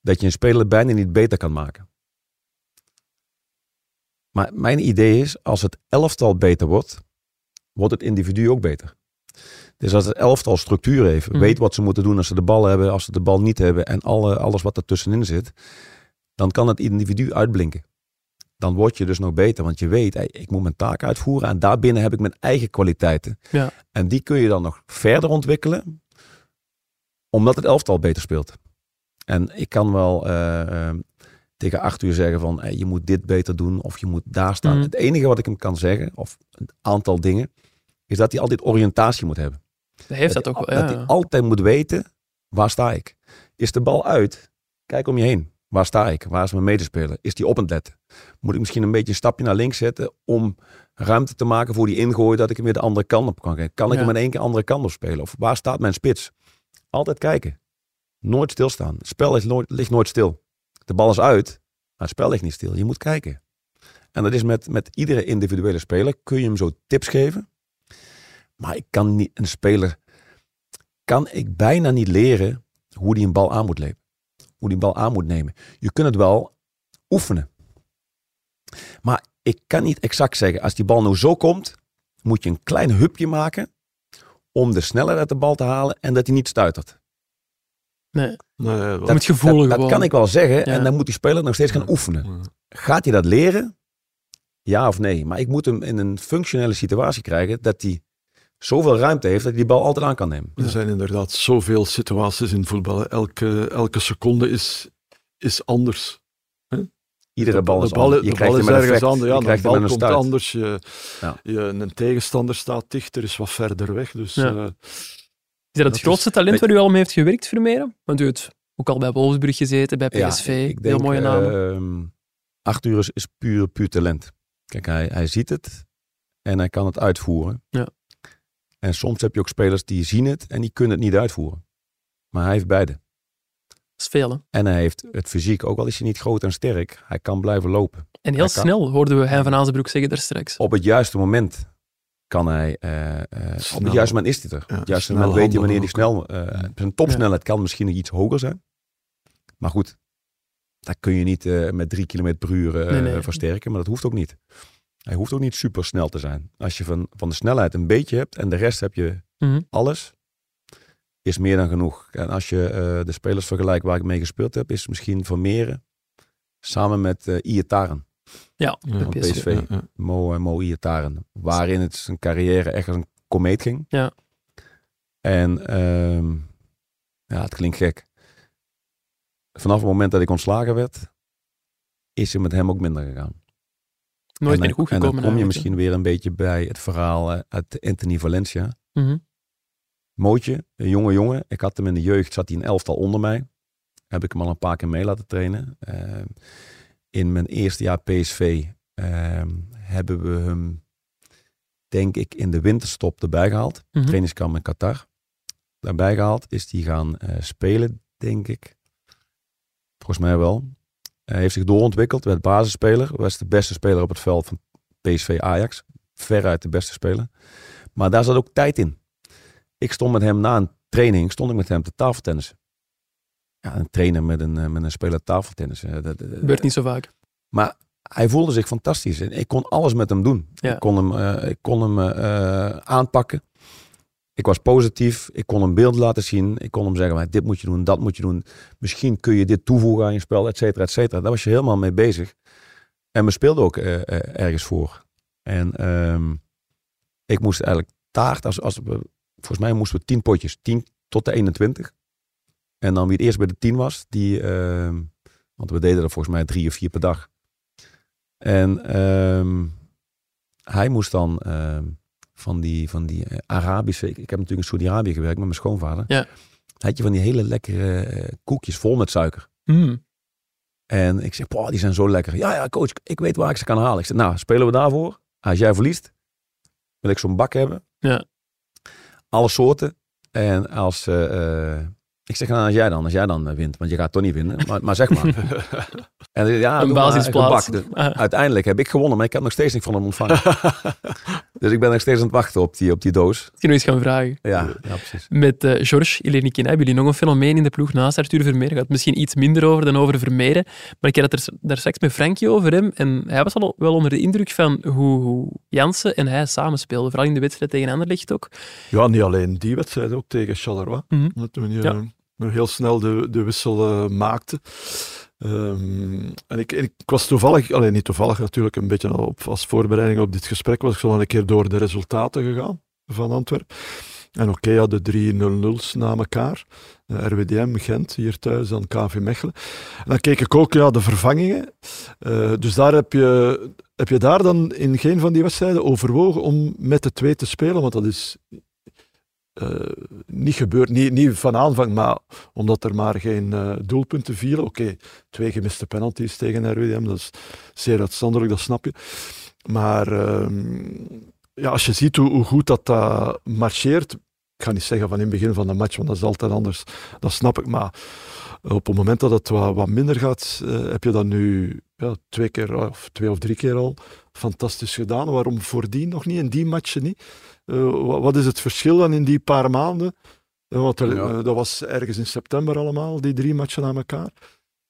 Dat je een speler bijna niet beter kan maken. Maar mijn idee is, als het elftal beter wordt, wordt het individu ook beter. Dus als het elftal structuur heeft, Mhm. weet wat ze moeten doen als ze de bal hebben, als ze de bal niet hebben en alle, alles wat er tussenin zit, dan kan het individu uitblinken. Dan word je dus nog beter, want je weet, ik moet mijn taak uitvoeren en daarbinnen heb ik mijn eigen kwaliteiten. Ja. En die kun je dan nog verder ontwikkelen, omdat het elftal beter speelt. En ik kan wel eh, eh, tegen Arthur zeggen van, hey, je moet dit beter doen of je moet daar staan. Mhm. Het enige wat ik hem kan zeggen, of een aantal dingen, is dat hij altijd oriëntatie moet hebben. Dat heeft dat, hij, ook wel. dat Ja. hij altijd moet weten, waar sta ik? Is de bal uit? Kijk om je heen. Waar sta ik? Waar is mijn medespeler? Is die op het letten? Moet ik misschien een beetje een stapje naar links zetten om ruimte te maken voor die ingooi dat ik hem weer de andere kant op kan kijken? Kan ik Ja. hem in één keer andere kant op spelen? Of waar staat mijn spits? Altijd kijken. Nooit stilstaan. Het spel ligt nooit, ligt nooit stil. De bal is uit, maar het spel ligt niet stil. Je moet kijken. En dat is met, met iedere individuele speler. Kun je hem zo tips geven. Maar ik kan niet, een speler kan ik bijna niet leren hoe die een bal aan moet nemen. Hoe die een bal aan moet nemen. Je kunt het wel oefenen. Maar ik kan niet exact zeggen, als die bal nou zo komt, moet je een klein hupje maken om de snelheid uit de bal te halen en dat hij niet stuitert. Nee, Nee, dat, moet gevoelen dat, kan ik wel zeggen Ja. en dan moet die speler nog steeds gaan oefenen. Gaat hij dat leren? Ja of nee. Maar ik moet hem in een functionele situatie krijgen dat hij zoveel ruimte heeft dat hij die bal altijd aan kan nemen. Er zijn inderdaad zoveel situaties in voetbal. hè. Elke, elke seconde is, is anders. Iedere bal is de bal, anders. de Je krijgt hem ergens anders. Ja, Je de bal komt anders. Je, Ja. je, een tegenstander staat dichter, is wat verder weg. Dus Ja. eh, Is dat het Dat grootste is- talent waar u al mee heeft gewerkt, Vermeeren? Want u hebt ook al bij Wolfsburg gezeten, bij Ja, PSV. ik heel mooie namen. ehm, Arthur is, is puur, puur talent. Kijk, hij, hij ziet het en hij kan het uitvoeren. Ja. En soms heb je ook spelers die zien het en die kunnen het niet uitvoeren. Maar hij heeft beide. Dat is veel, hè? En hij heeft het fysiek, ook al is hij niet groot en sterk, hij kan blijven lopen. En heel Hij kan- snel, hoorden we Hein van Azenbroek zeggen daar straks. Op het juiste moment kan hij, eh, eh, op Snel. het juiste moment is hij er. Ja, op het juiste snel moment weet hij wanneer hij snel, eh, zijn topsnelheid kan misschien nog iets hoger zijn. Maar goed, dat kun je niet eh, met drie kilometer per uur eh, Nee, nee. versterken, maar dat hoeft ook niet. Hij hoeft ook niet super snel te zijn. Als je van, van de snelheid een beetje hebt en de rest heb je Mhm. alles, is meer dan genoeg. En als je eh, de spelers vergelijkt waar ik mee gespeeld heb, is misschien Vermeeren samen met eh Iataren Ja, Ja, van PSV. PSV. ja, ja. Mo, eh, Mo Iataren. Waarin het zijn carrière echt als een komeet ging. Ja. En ehm, ja, het klinkt gek. Vanaf het moment dat ik ontslagen werd, is het met hem ook minder gegaan. Nooit en meer goed En gekomen. dan kom je misschien weer een beetje bij het verhaal uit Anthony Valencia. Mhm. Mootje, een jonge jongen. Ik had hem in de jeugd, zat hij een elftal onder mij. Heb ik hem al een paar keer mee laten trainen. Ehm, in mijn eerste jaar PSV ehm, hebben we hem, denk ik, in de winterstop erbij gehaald. Mhm. Trainingskamp in Qatar. Daarbij gehaald is hij gaan eh, spelen, denk ik. Volgens mij wel. Hij heeft zich doorontwikkeld, werd basisspeler. Was de beste speler op het veld van PSV Ajax. Veruit de beste speler. Maar daar zat ook tijd in. Ik stond met hem na een training, stond ik met hem te tafeltennissen. Ja, een trainer met een, eh, met een speler tafeltennis. eh, dat- dat- Gebeurt niet zo vaak. maar hij voelde zich fantastisch. En ik kon alles met hem doen. Ja. Ik kon hem, eh, ik kon hem eh, aanpakken. Ik was positief. Ik kon hem beeld laten zien. Ik kon hem zeggen, maar dit moet je doen, dat moet je doen. Misschien kun je dit toevoegen aan je spel, et cetera, et cetera. Daar was je helemaal mee bezig. En we speelden ook eh, eh, ergens voor. En ehm, ik moest eigenlijk taart, als, als we, volgens mij moesten we tien potjes, 10 tot de 21. En dan wie het eerst bij de 10 was, die, ehm, want we deden er volgens mij drie of vier per dag. En ehm, hij moest dan ehm, van die, van die eh, Arabische, ik, ik heb natuurlijk in Saudi-Arabië gewerkt met mijn schoonvader. Ja. Had je van die hele lekkere eh, koekjes vol met suiker. Mm. En ik zeg, "Boah, die zijn zo lekker. Ja, ja, coach, ik weet waar ik ze kan halen. Ik zeg, nou, spelen we daarvoor? Als jij verliest, wil ik zo'n bak hebben. Ja. Alle soorten. En als, eh, ik zeg, nou, als jij dan, als jij dan eh, wint, want je gaat toch niet winnen, maar, maar zeg maar. en zei, ja, Een basisplaats. Ah, Uiteindelijk heb ik gewonnen, maar ik heb nog steeds niks van hem ontvangen. dus ik ben nog steeds aan het wachten op die, op die doos. ik nog eens gaan vragen. Ja, ja precies. Met eh Georges hebben jullie nog een fenomeen in de ploeg naast Arthur Vermeer. Gaat misschien iets minder over dan over Vermeeren. Maar ik had het er daar straks met Frankie over hem. En hij was al wel onder de indruk van hoe, hoe Jansen en hij samenspeelden. Vooral in de wedstrijd tegen Anderlecht ook. Ja, niet alleen die wedstrijd, ook tegen Charleroi. Dat toen je Ja. Heel snel de, de wissel eh, maakte. Ehm, en ik, ik was toevallig, alleen niet toevallig natuurlijk, een beetje op, als voorbereiding op dit gesprek, was ik zo een keer door de resultaten gegaan van Antwerpen. En oké, ja, de drie 0-0's na elkaar. Eh, RWDM, Gent, hier thuis, dan KV Mechelen. En dan keek ik ook, ja, de vervangingen. Eh, dus daar heb je, heb je daar dan in geen van die wedstrijden overwogen om met de twee te spelen? Want dat is eh, niet gebeurd, niet, niet van aanvang, maar omdat er maar geen eh, doelpunten vielen. Oké, twee gemiste penalties tegen RWDM, dat is zeer uitzonderlijk, dat snap je. Maar ehm, ja, als je ziet hoe, goed dat marcheert, ik ga niet zeggen van in het begin van de match, want dat is altijd anders, dat snap ik, maar op het moment dat het wat, minder gaat, uh, heb je dat nu ja, twee keer of twee of drie keer al fantastisch gedaan. Waarom voordien nog niet, in die matchen niet? Uh, wat, is het verschil dan in die paar maanden? Uh, want er, ja. dat was ergens in september allemaal, die drie matchen aan elkaar.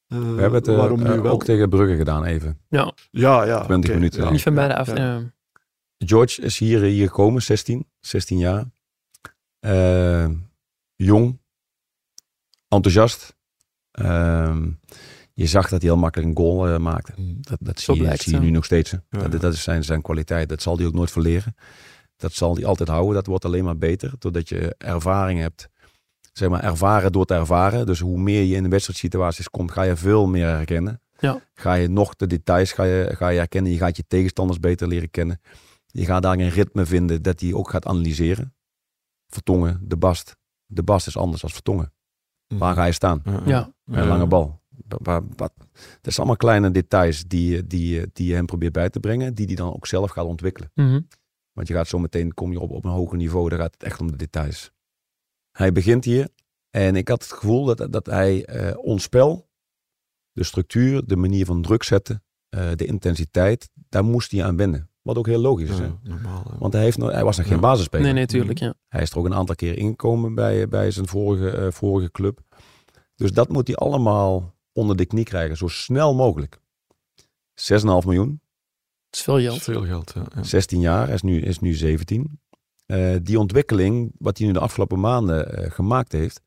We hebben het waarom nu wel? ook tegen Brugge gedaan even. Ja, ja, ja 20 okay. minuten. Ja, niet van beide af. Ja. George is hier, hier gekomen, 16, 16 jaar. Uh, jong, enthousiast. Uh, Je zag dat hij heel makkelijk een goal eh, maakte. Mm. Dat, dat zie, je, zie nu nog steeds. Dat, dat is zijn, zijn kwaliteit. Dat zal hij ook nooit verleren. Dat zal hij altijd houden. Dat wordt alleen maar beter. Doordat je ervaring hebt. Zeg maar ervaren door te ervaren. Dus hoe meer je in de wedstrijdsituaties komt, ga je veel meer herkennen. Ja. Ga je nog de details ga je, ga je herkennen. Je gaat je tegenstanders beter leren kennen. Je gaat daar een ritme vinden dat hij ook gaat analyseren. Vertongen, de bast. De bast is anders dan Vertongen. Waar ga je staan? Ja. Een lange bal. Dat zijn allemaal kleine details die, je- die, die je hem probeert bij te brengen. Die hij dan ook zelf gaat ontwikkelen. Mhm. Want je gaat zo meteen, kom je op, op een hoger niveau. Daar gaat het echt om de details. Hij begint hier. En ik had het gevoel dat, dat hij eh, ons spel, de structuur, de manier van druk zetten, eh, de intensiteit, daar moest hij aan wennen. Wat ook heel logisch is. Ja, normaal. Want hij, heeft nog, hij was nog geen Ja. basisspeler. Nee, nee, tuurlijk. Ja. Hij is er ook een aantal keer ingekomen bij, bij zijn vorige, eh, vorige club. Dus dat moet hij allemaal onder de knie krijgen, zo snel mogelijk. 6,5 miljoen, Dat is veel geld. is veel geld. Ja. Ja. 16 jaar, hij is nu, is nu 17. Eh, die ontwikkeling, wat hij nu de afgelopen maanden eh, gemaakt heeft,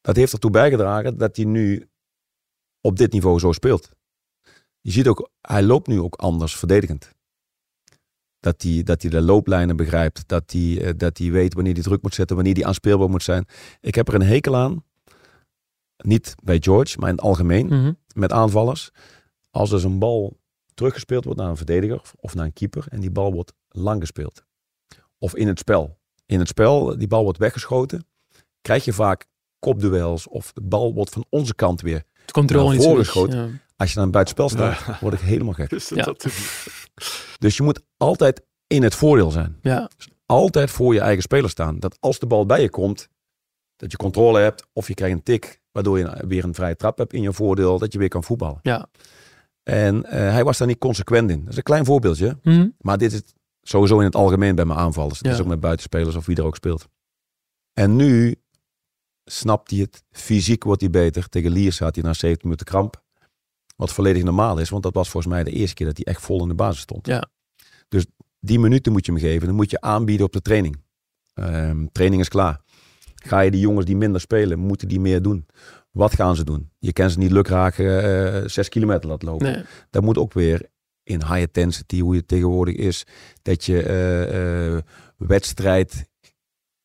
dat heeft ertoe bijgedragen dat hij nu op dit niveau zo speelt. Je ziet ook, hij loopt nu ook anders verdedigend. Dat hij, dat hij de looplijnen begrijpt, dat hij, eh, dat hij weet wanneer hij druk moet zetten, wanneer hij aanspeelbaar moet zijn. Ik heb er een hekel aan, niet bij George, maar in het algemeen, Mhm. met aanvallers. Als dus een bal teruggespeeld wordt naar een verdediger of naar een keeper en die bal wordt lang gespeeld. Of in het spel. In het spel, die bal wordt weggeschoten, krijg je vaak kopduels of de bal wordt van onze kant weer. Controle Naar voren geschoten. Ja. Als je dan buitenspel staat, Ja. word ik helemaal gek. Is het Ja. dat Dus je moet altijd in het voordeel zijn. Ja. Altijd voor je eigen speler staan. Dat als de bal bij je komt, dat je controle hebt of je krijgt een tik, waardoor je weer een vrije trap hebt in je voordeel, dat je weer kan voetballen. Ja. En eh, hij was daar niet consequent in. Dat is een klein voorbeeldje. Mhm. Maar dit is sowieso in het algemeen bij mijn aanvallers. Het Ja. is ook met buitenspelers of wie er ook speelt. En nu snapt hij het. Fysiek wordt hij beter. Tegen Liers had hij na 70 minuten kramp. Wat volledig normaal is. Want dat was volgens mij de eerste keer dat hij echt vol in de basis stond. Ja. Dus die minuten moet je hem geven. Dan moet je aanbieden op de training. Ehm, training is klaar. Ga je die jongens die minder spelen, moeten die meer doen? Wat gaan ze doen? Je kan ze niet lukraak eh zes kilometer laten lopen Nee. dat moet ook weer in high intensity, hoe het tegenwoordig is. Dat je eh, eh, wedstrijd,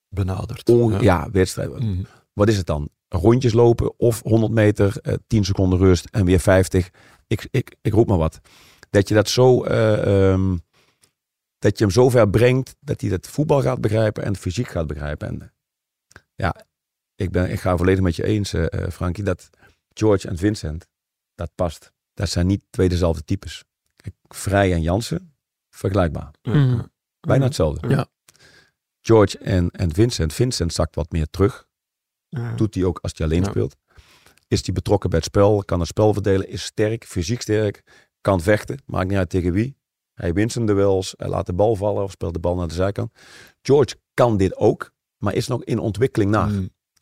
benaderd. on- ja. wedstrijd. Mhm. Wat is het dan? Rondjes lopen of 100 meter, eh 10 seconden rust en weer 50. Ik, ik, ik roep maar wat. Dat je dat zo, ehm, dat je hem zo ver brengt dat hij het voetbal gaat begrijpen en het fysiek gaat begrijpen. En ja, ik, ben, ik ga volledig met je eens, eh eh, Frankie, dat George en Vincent, dat past. Dat zijn niet twee dezelfde types. Kijk, Vrij en Jansen, vergelijkbaar. Mhm. ja. Bijna hetzelfde. Ja. George en, en Vincent. Vincent zakt wat meer terug. Ja. Doet hij ook als hij alleen Ja. speelt. Is hij betrokken bij het spel, kan het spel verdelen, is sterk, fysiek sterk, kan vechten, maakt niet uit tegen wie. Hij wint zijn duels, hij laat de bal vallen of speelt de bal naar de zijkant. George kan dit ook, maar is nog in ontwikkeling naar.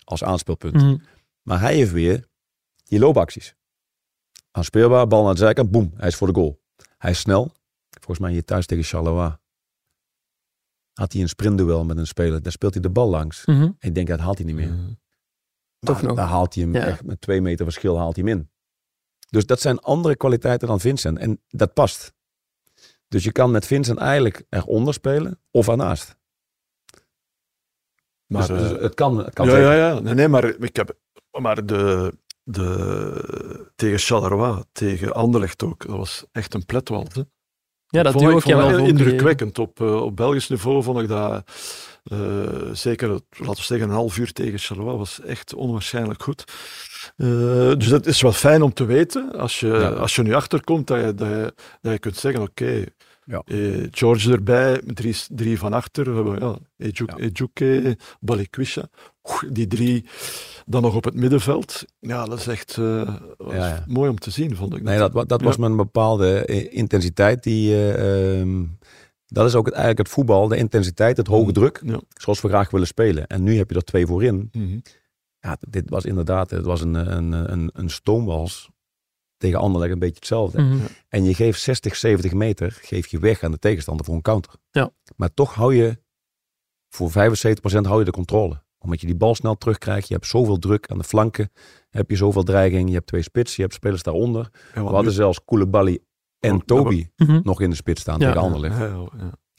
Als aanspeelpunt. Mhm. Maar hij heeft weer die loopacties. Aanspeelbaar, bal naar de zijkant, boem, hij is voor de goal. Hij is snel. Volgens mij hier thuis tegen Charleroi had hij een sprintduel met een speler. Daar speelt hij de bal langs. Mhm. En ik denk, dat haalt hij niet meer. Mhm. Toch nog. Daar haalt hij hem Ja. echt met twee meter verschil haalt hij hem in. Dus dat zijn andere kwaliteiten dan Vincent. En dat past. Dus je kan met Vincent eigenlijk eronder spelen of ernaast. Maar, dus, dus eh, het kan, het kan ja, ja, ja. Nee, nee, maar ik heb... Maar de, de, tegen Charleroi, tegen Anderlecht ook, dat was echt een pletwals. Hè. Ja, dat vond, duo ik ook vond wel indrukwekkend. Op, eh, op Belgisch niveau vond ik dat eh, zeker, laten we zeggen, een half uur tegen Charleroi was echt onwaarschijnlijk goed. Dus dat is wel fijn om te weten, als je, Ja. als je nu achterkomt, dat je, dat je, dat je kunt zeggen, oké, Ja. eh, George erbij, drie, drie van achter, we hebben ja, Ejuk- Ja. Ejuke, Balikwisha, die drie dan nog op het middenveld. Ja, dat is echt eh, was Ja, ja. mooi om te zien, vond ik. Nee, dat, dat was met een bepaalde eh, intensiteit. Die, eh, ehm, dat is ook het, eigenlijk het voetbal, de intensiteit, het hoge druk. Ja. Zoals we graag willen spelen. En nu heb je er twee voorin. Mhm. Ja, dit was inderdaad het was een, een, een, een stoomwals. Tegen Anderlecht een beetje hetzelfde. Mhm. En je geeft 60, 70 meter geef je weg aan de tegenstander voor een counter. Ja. Maar toch hou je, voor 75% hou je de controle. Omdat je die bal snel terugkrijgt. Je hebt zoveel druk aan de flanken. Heb je zoveel dreiging. Je hebt twee spitsen. Je hebt spelers daaronder. We hadden nu- zelfs Koulibaly en Oh, Toby Mhm. nog in de spits staan Ja. tegen Anderlecht. Ja.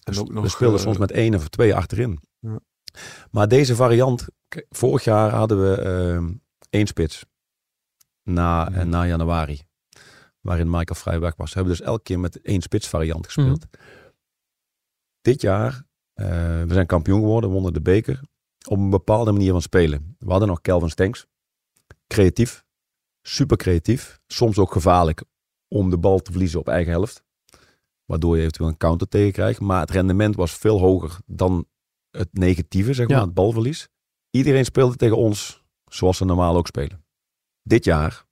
En ook nog, we speelden eh, soms met één of twee achterin. Ja. Maar deze variant, vorig jaar hadden we ehm, één spits na, Mhm. eh, na januari, waarin Michael vrij weg was. We hebben dus elke keer met één spits variant gespeeld. Dit jaar, eh, we zijn kampioen geworden, wonnen de beker, op een bepaalde manier van spelen. We hadden nog Kelvin Stenks, creatief, super creatief, soms ook gevaarlijk om de bal te verliezen op eigen helft. Waardoor je eventueel een counter tegen krijgt. Maar het rendement was veel hoger dan het negatieve, zeg maar, Ja. het balverlies. Iedereen speelde tegen ons zoals ze normaal ook spelen. Dit jaar,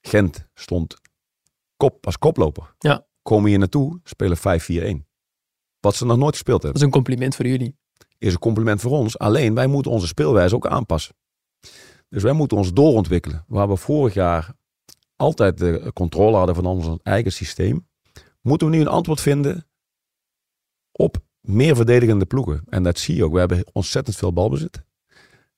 Gent stond kop, als koploper. Ja. Komen hier naartoe, spelen 5-4-1. Wat ze nog nooit gespeeld Dat hebben. is een compliment voor jullie. Is een compliment voor ons. Alleen, wij moeten onze speelwijze ook aanpassen. Dus wij moeten ons doorontwikkelen. Waar we vorig jaar altijd de controle hadden van ons eigen systeem. Moeten we nu een antwoord vinden op meer verdedigende ploegen. En dat zie je ook. We hebben ontzettend veel balbezit.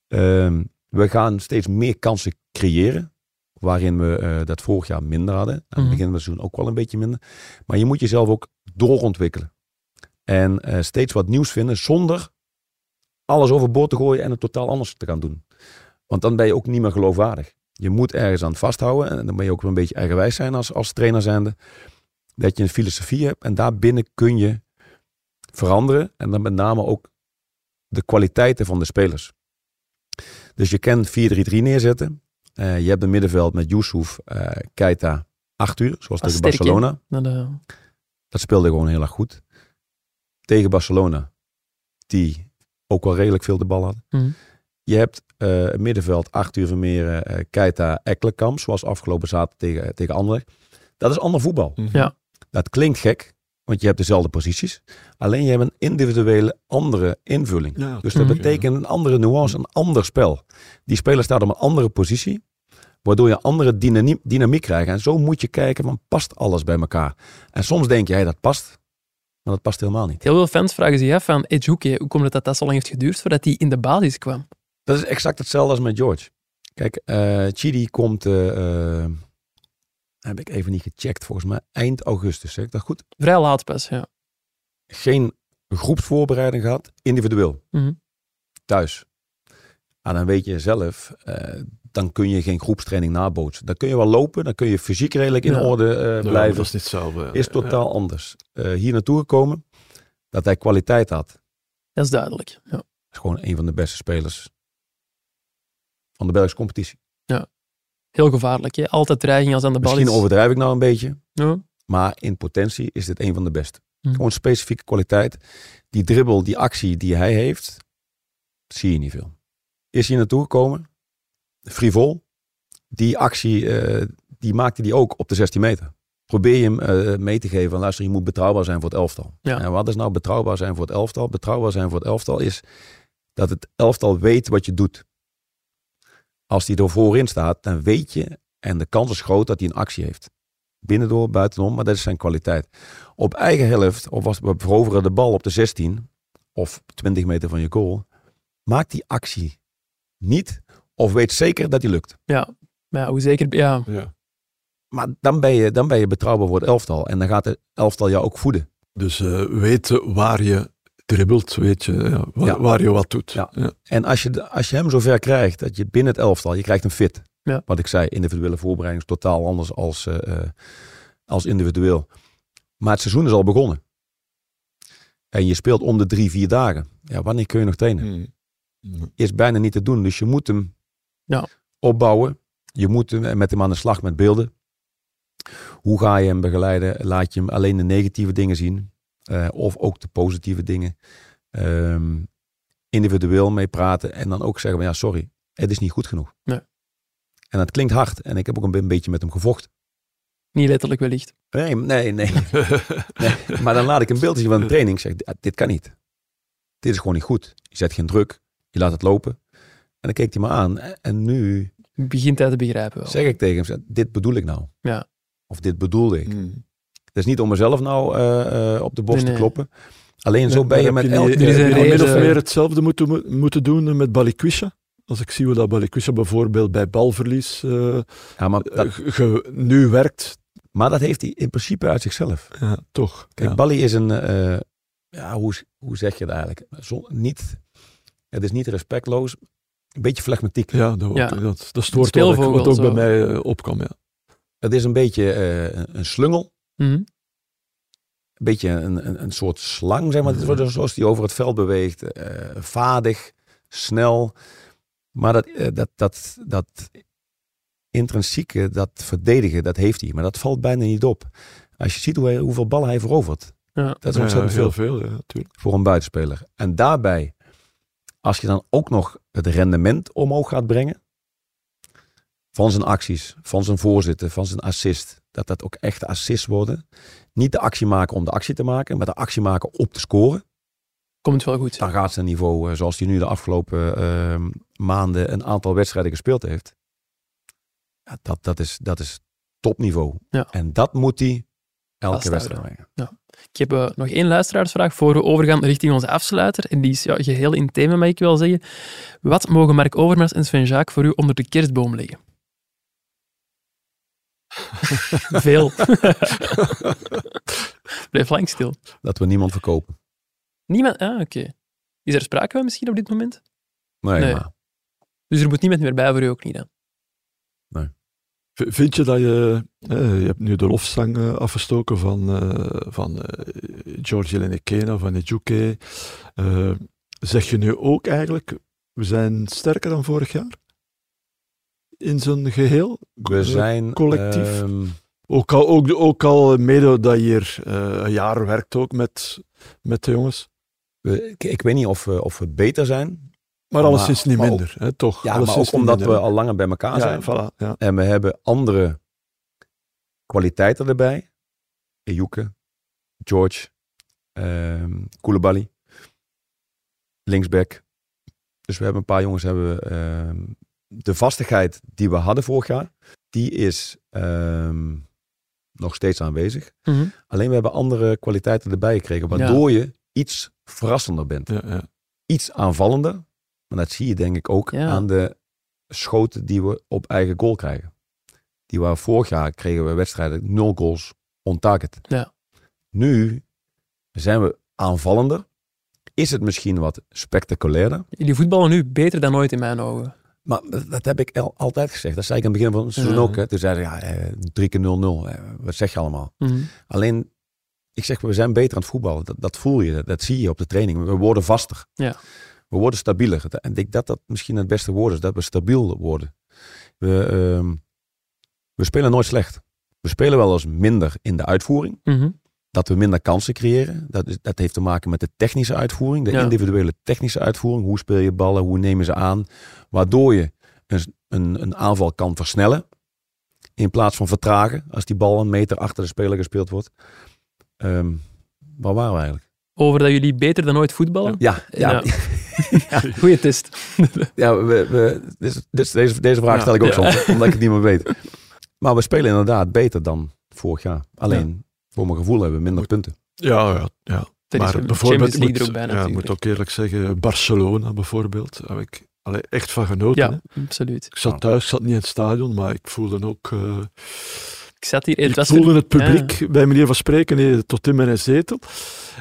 Ehm, we gaan steeds meer kansen creëren. Waarin we eh, dat vorig jaar minder hadden. Aan het Mhm. begin van het seizoen ook wel een beetje minder. Maar je moet jezelf ook doorontwikkelen. En eh, steeds wat nieuws vinden zonder alles overboord te gooien en het totaal anders te gaan doen. Want dan ben je ook niet meer geloofwaardig. Je moet ergens aan vasthouden. En dan ben je ook wel een beetje eigenwijs zijn als, als trainer zijnde. Dat je een filosofie hebt. En daarbinnen kun je veranderen. En dan met name ook de kwaliteiten van de spelers. Dus je kan 4-3-3 neerzetten. Eh, je hebt een middenveld met Yusuf, eh Keita, Arthur, zoals tegen? Barcelona. Nou, de- Dat speelde gewoon heel erg goed. Tegen Barcelona, die ook wel redelijk veel de bal had. Mhm. Je hebt eh, een middenveld, Arthur Vermeeren, eh Keita, Ekkelenkamp, zoals afgelopen zaterdag tegen, tegen Anderlecht. Dat is ander voetbal. Ja. Dat klinkt gek, want je hebt dezelfde posities. Alleen je hebt een individuele andere invulling. Ja, Dus dat betekent een andere nuance, een ander spel. Die speler staat op een andere positie, waardoor je een andere dynamiek, dynamiek krijgt. En zo moet je kijken van past alles bij elkaar. En soms denk jij dat past, maar dat past helemaal niet. Heel veel fans vragen zich af van Edjuke, hoe komt het dat dat zo lang heeft geduurd voordat hij in de basis kwam? Dat is exact hetzelfde als met George. Kijk, eh Chidi komt, eh, eh, heb ik even niet gecheckt, volgens mij eind augustus. Zeg ik dat goed? Vrij laat pas, ja. Geen groepsvoorbereiding gehad, individueel. Mhm. Thuis. En dan weet je zelf, eh, dan kun je geen groepstraining nabootsen. Dan kun je wel lopen, dan kun je fysiek redelijk in Ja. orde eh, Ja, blijven. dat is niet hetzelfde. is totaal anders. Eh, hier naartoe gekomen, dat hij kwaliteit had. Dat is duidelijk. Ja. is gewoon een van de beste spelers van de Belgische competitie. Heel gevaarlijk. Hè? Altijd dreiging als aan de bal Misschien is. overdrijf ik nou een beetje, Ja. maar in potentie is dit een van de beste. Hm. Gewoon specifieke kwaliteit. Die dribbel, die actie die hij heeft, zie je niet veel. Is hier naartoe gekomen, frivol. Die actie, eh, die maakte hij ook op de 16 meter. Probeer je hem eh, mee te geven van luister, je moet betrouwbaar zijn voor het elftal. Ja. En wat is nou betrouwbaar zijn voor het elftal? Betrouwbaar zijn voor het elftal is dat het elftal weet wat je doet. Als hij er voorin staat, dan weet je, en de kans is groot dat hij een actie heeft. Binnendoor, buitenom, maar dat is zijn kwaliteit. Op eigen helft, of als we veroveren de bal op de 16, of 20 meter van je goal, maakt die actie niet, of weet zeker dat die lukt. Ja. Maar ja, hoe zeker... Ja. Ja. Maar dan ben, je, dan ben je betrouwbaar voor het elftal. En dan gaat het elftal jou ook voeden. Dus eh, weten waar je dribbelt, weet je, ja, waar, Ja. waar je wat doet. Ja. En als je, als je hem zover krijgt, dat je binnen het elftal, je krijgt een fit. Ja. Wat ik zei, individuele voorbereiding is totaal anders als, eh, eh, als individueel. Maar het seizoen is al begonnen. En je speelt om de drie, vier dagen. Ja, wanneer kun je nog trainen? Mm. Mm. Is bijna niet te doen. Dus je moet hem opbouwen. Je moet hem- met hem aan de slag met beelden. Hoe ga je hem begeleiden? Laat je hem alleen de negatieve dingen zien? Eh, of ook de positieve dingen? Ehm, individueel mee praten. En dan ook zeggen van ja, sorry, het is niet goed genoeg. Nee. En dat klinkt hard. En ik heb ook een be- een beetje met hem gevochten. Niet letterlijk wellicht. Nee, nee, nee. nee. Maar dan laat ik een beeld zien van een training. Ik zeg, "Ah, dit kan niet. Dit is gewoon niet goed. Je zet geen druk. Je laat het lopen. En dan keek hij me aan. En nu Begint hij te begrijpen wel. zeg ik tegen hem, dit bedoel ik nou. Ja. Of dit bedoelde ik. Mm. Het is niet om mezelf nou eh, eh, op de borst Nee, te kloppen. Alleen zo ben je met elke... min of meer hetzelfde moeten, moeten doen met Balikwisha. Als ik zie hoe dat Balikwisha bijvoorbeeld bij balverlies eh, Ja, maar, dat, ge- nu werkt, maar dat heeft hij in principe uit zichzelf. ja, toch. Kijk, ja. Bali is een... eh, ja, hoe, hoe zeg je het eigenlijk? Zo, niet, het is niet respectloos. Een beetje flegmatiek. Ja, dat, Ja. dat, woord wat, ook zo. bij mij eh, opkwam. Ja. Het is een beetje eh, een- een Mhm. Een beetje een, een, een soort slang, zeg maar. Zoals die over het veld beweegt. eh, vadig, snel. Maar dat, eh, dat, dat, dat intrinsieke, dat verdedigen, dat heeft hij. Maar dat valt bijna niet op. Als je ziet hoe hij, hoeveel ballen hij verovert. Ja. Dat is ontzettend Ja, heel veel veel, ja, natuurlijk. voor een buitenspeler. En daarbij, als je dan ook nog het rendement omhoog gaat brengen. Van zijn acties, van zijn voorzitten, van zijn assist. Dat dat ook echte assists worden. Niet de actie maken om de actie te maken, maar de actie maken op te scoren. Komt wel goed. Dan gaat zijn niveau, eh, zoals hij nu de afgelopen eh, maanden een aantal wedstrijden gespeeld heeft. Ja, dat, dat, is, dat is topniveau. Ja. En dat moet hij elke wedstrijd brengen. Ik heb eh, nog één luisteraarsvraag voor we overgaan richting onze afsluiter. En die is ja, geheel in thema, mag ik wel zeggen. Wat mogen Mark Overmars en Sven Jaak voor u onder de kerstboom leggen? Veel. Blijf lang stil. Dat we niemand verkopen. Niemand? Ah, oké. Is er sprake van misschien op dit moment? Nee, Nee. maar Dus er moet niemand meer bij voor u ook niet dan? V- Vind je dat je... eh, je hebt nu de lofzang eh, afgestoken van, eh van eh George van Ejuke. Eh, zeg je nu ook eigenlijk, we zijn sterker dan vorig jaar? In zijn geheel? We Eh, zijn collectief? ehm, Ook al, ook, ook al mede dat je hier eh, een jaar werkt ook met, met de jongens. we- ik, ik weet niet of we, of we beter zijn. Maar Maar- alleszins niet minder, hè, toch? Ja, maar ook omdat minder, we al langer bij elkaar zijn. Voilà, ja. En we hebben andere kwaliteiten erbij. Ejuke, George, Koulibaly, linksback. Dus we hebben een paar jongens hebben ehm, de vastigheid die we hadden vorig jaar, die is ehm, nog steeds aanwezig. Mhm. Alleen we hebben andere kwaliteiten erbij gekregen, waardoor je iets verrassender bent. Ja, ja. Iets aanvallender. Maar dat zie je denk ik ook aan de schoten die we op eigen goal krijgen. Die waren vorig jaar kregen we wedstrijden nul goals on target. Ja. Nu zijn we aanvallender. Is het misschien wat spectaculairder? Jullie voetballen nu beter dan ooit in mijn ogen. Maar dat, heb ik al, altijd gezegd. Dat zei ik aan het begin van het seizoen ook. Hè. Toen zeiden ze, ja, eh, drie keer 0-0. Eh, wat zeg je allemaal? Mhm. Alleen, ik zeg, we zijn beter aan het voetballen. Dat, dat voel je, dat, dat zie je op de training. We worden vaster. Ja. We worden stabieler. En ik denk dat dat misschien het beste woord is, dat we stabiel worden. We, ehm, we spelen nooit slecht. We spelen wel eens minder in de uitvoering. Mhm. Dat we minder kansen creëren. Dat, is, dat heeft te maken met de technische uitvoering. De Ja. individuele technische uitvoering. Hoe speel je ballen? Hoe nemen ze aan? Waardoor je een, een, een aanval kan versnellen. In plaats van vertragen. Als die bal een meter achter de speler gespeeld wordt. Ehm waar waren we eigenlijk? Over dat jullie beter dan ooit voetballen? Ja, ja, Ja. Goeie test. Ja, we, we, dus, dus deze, deze vraag stel ik ook soms, omdat ik het niet meer weet. Maar we spelen inderdaad beter dan vorig jaar. Alleen, voor mijn gevoel hebben we minder punten. Ja, ja, ja. Maar is bijvoorbeeld, League moet, bij ja, ik moet ook eerlijk zeggen, Barcelona bijvoorbeeld, daar heb ik allee, echt van genoten. hè. Ja, absoluut. Ik zat thuis, ik zat niet in het stadion, maar ik voelde ook... eh, Ik zat hier... Het ik was voelde er- het publiek, bij manier van spreken, tot in mijn zetel.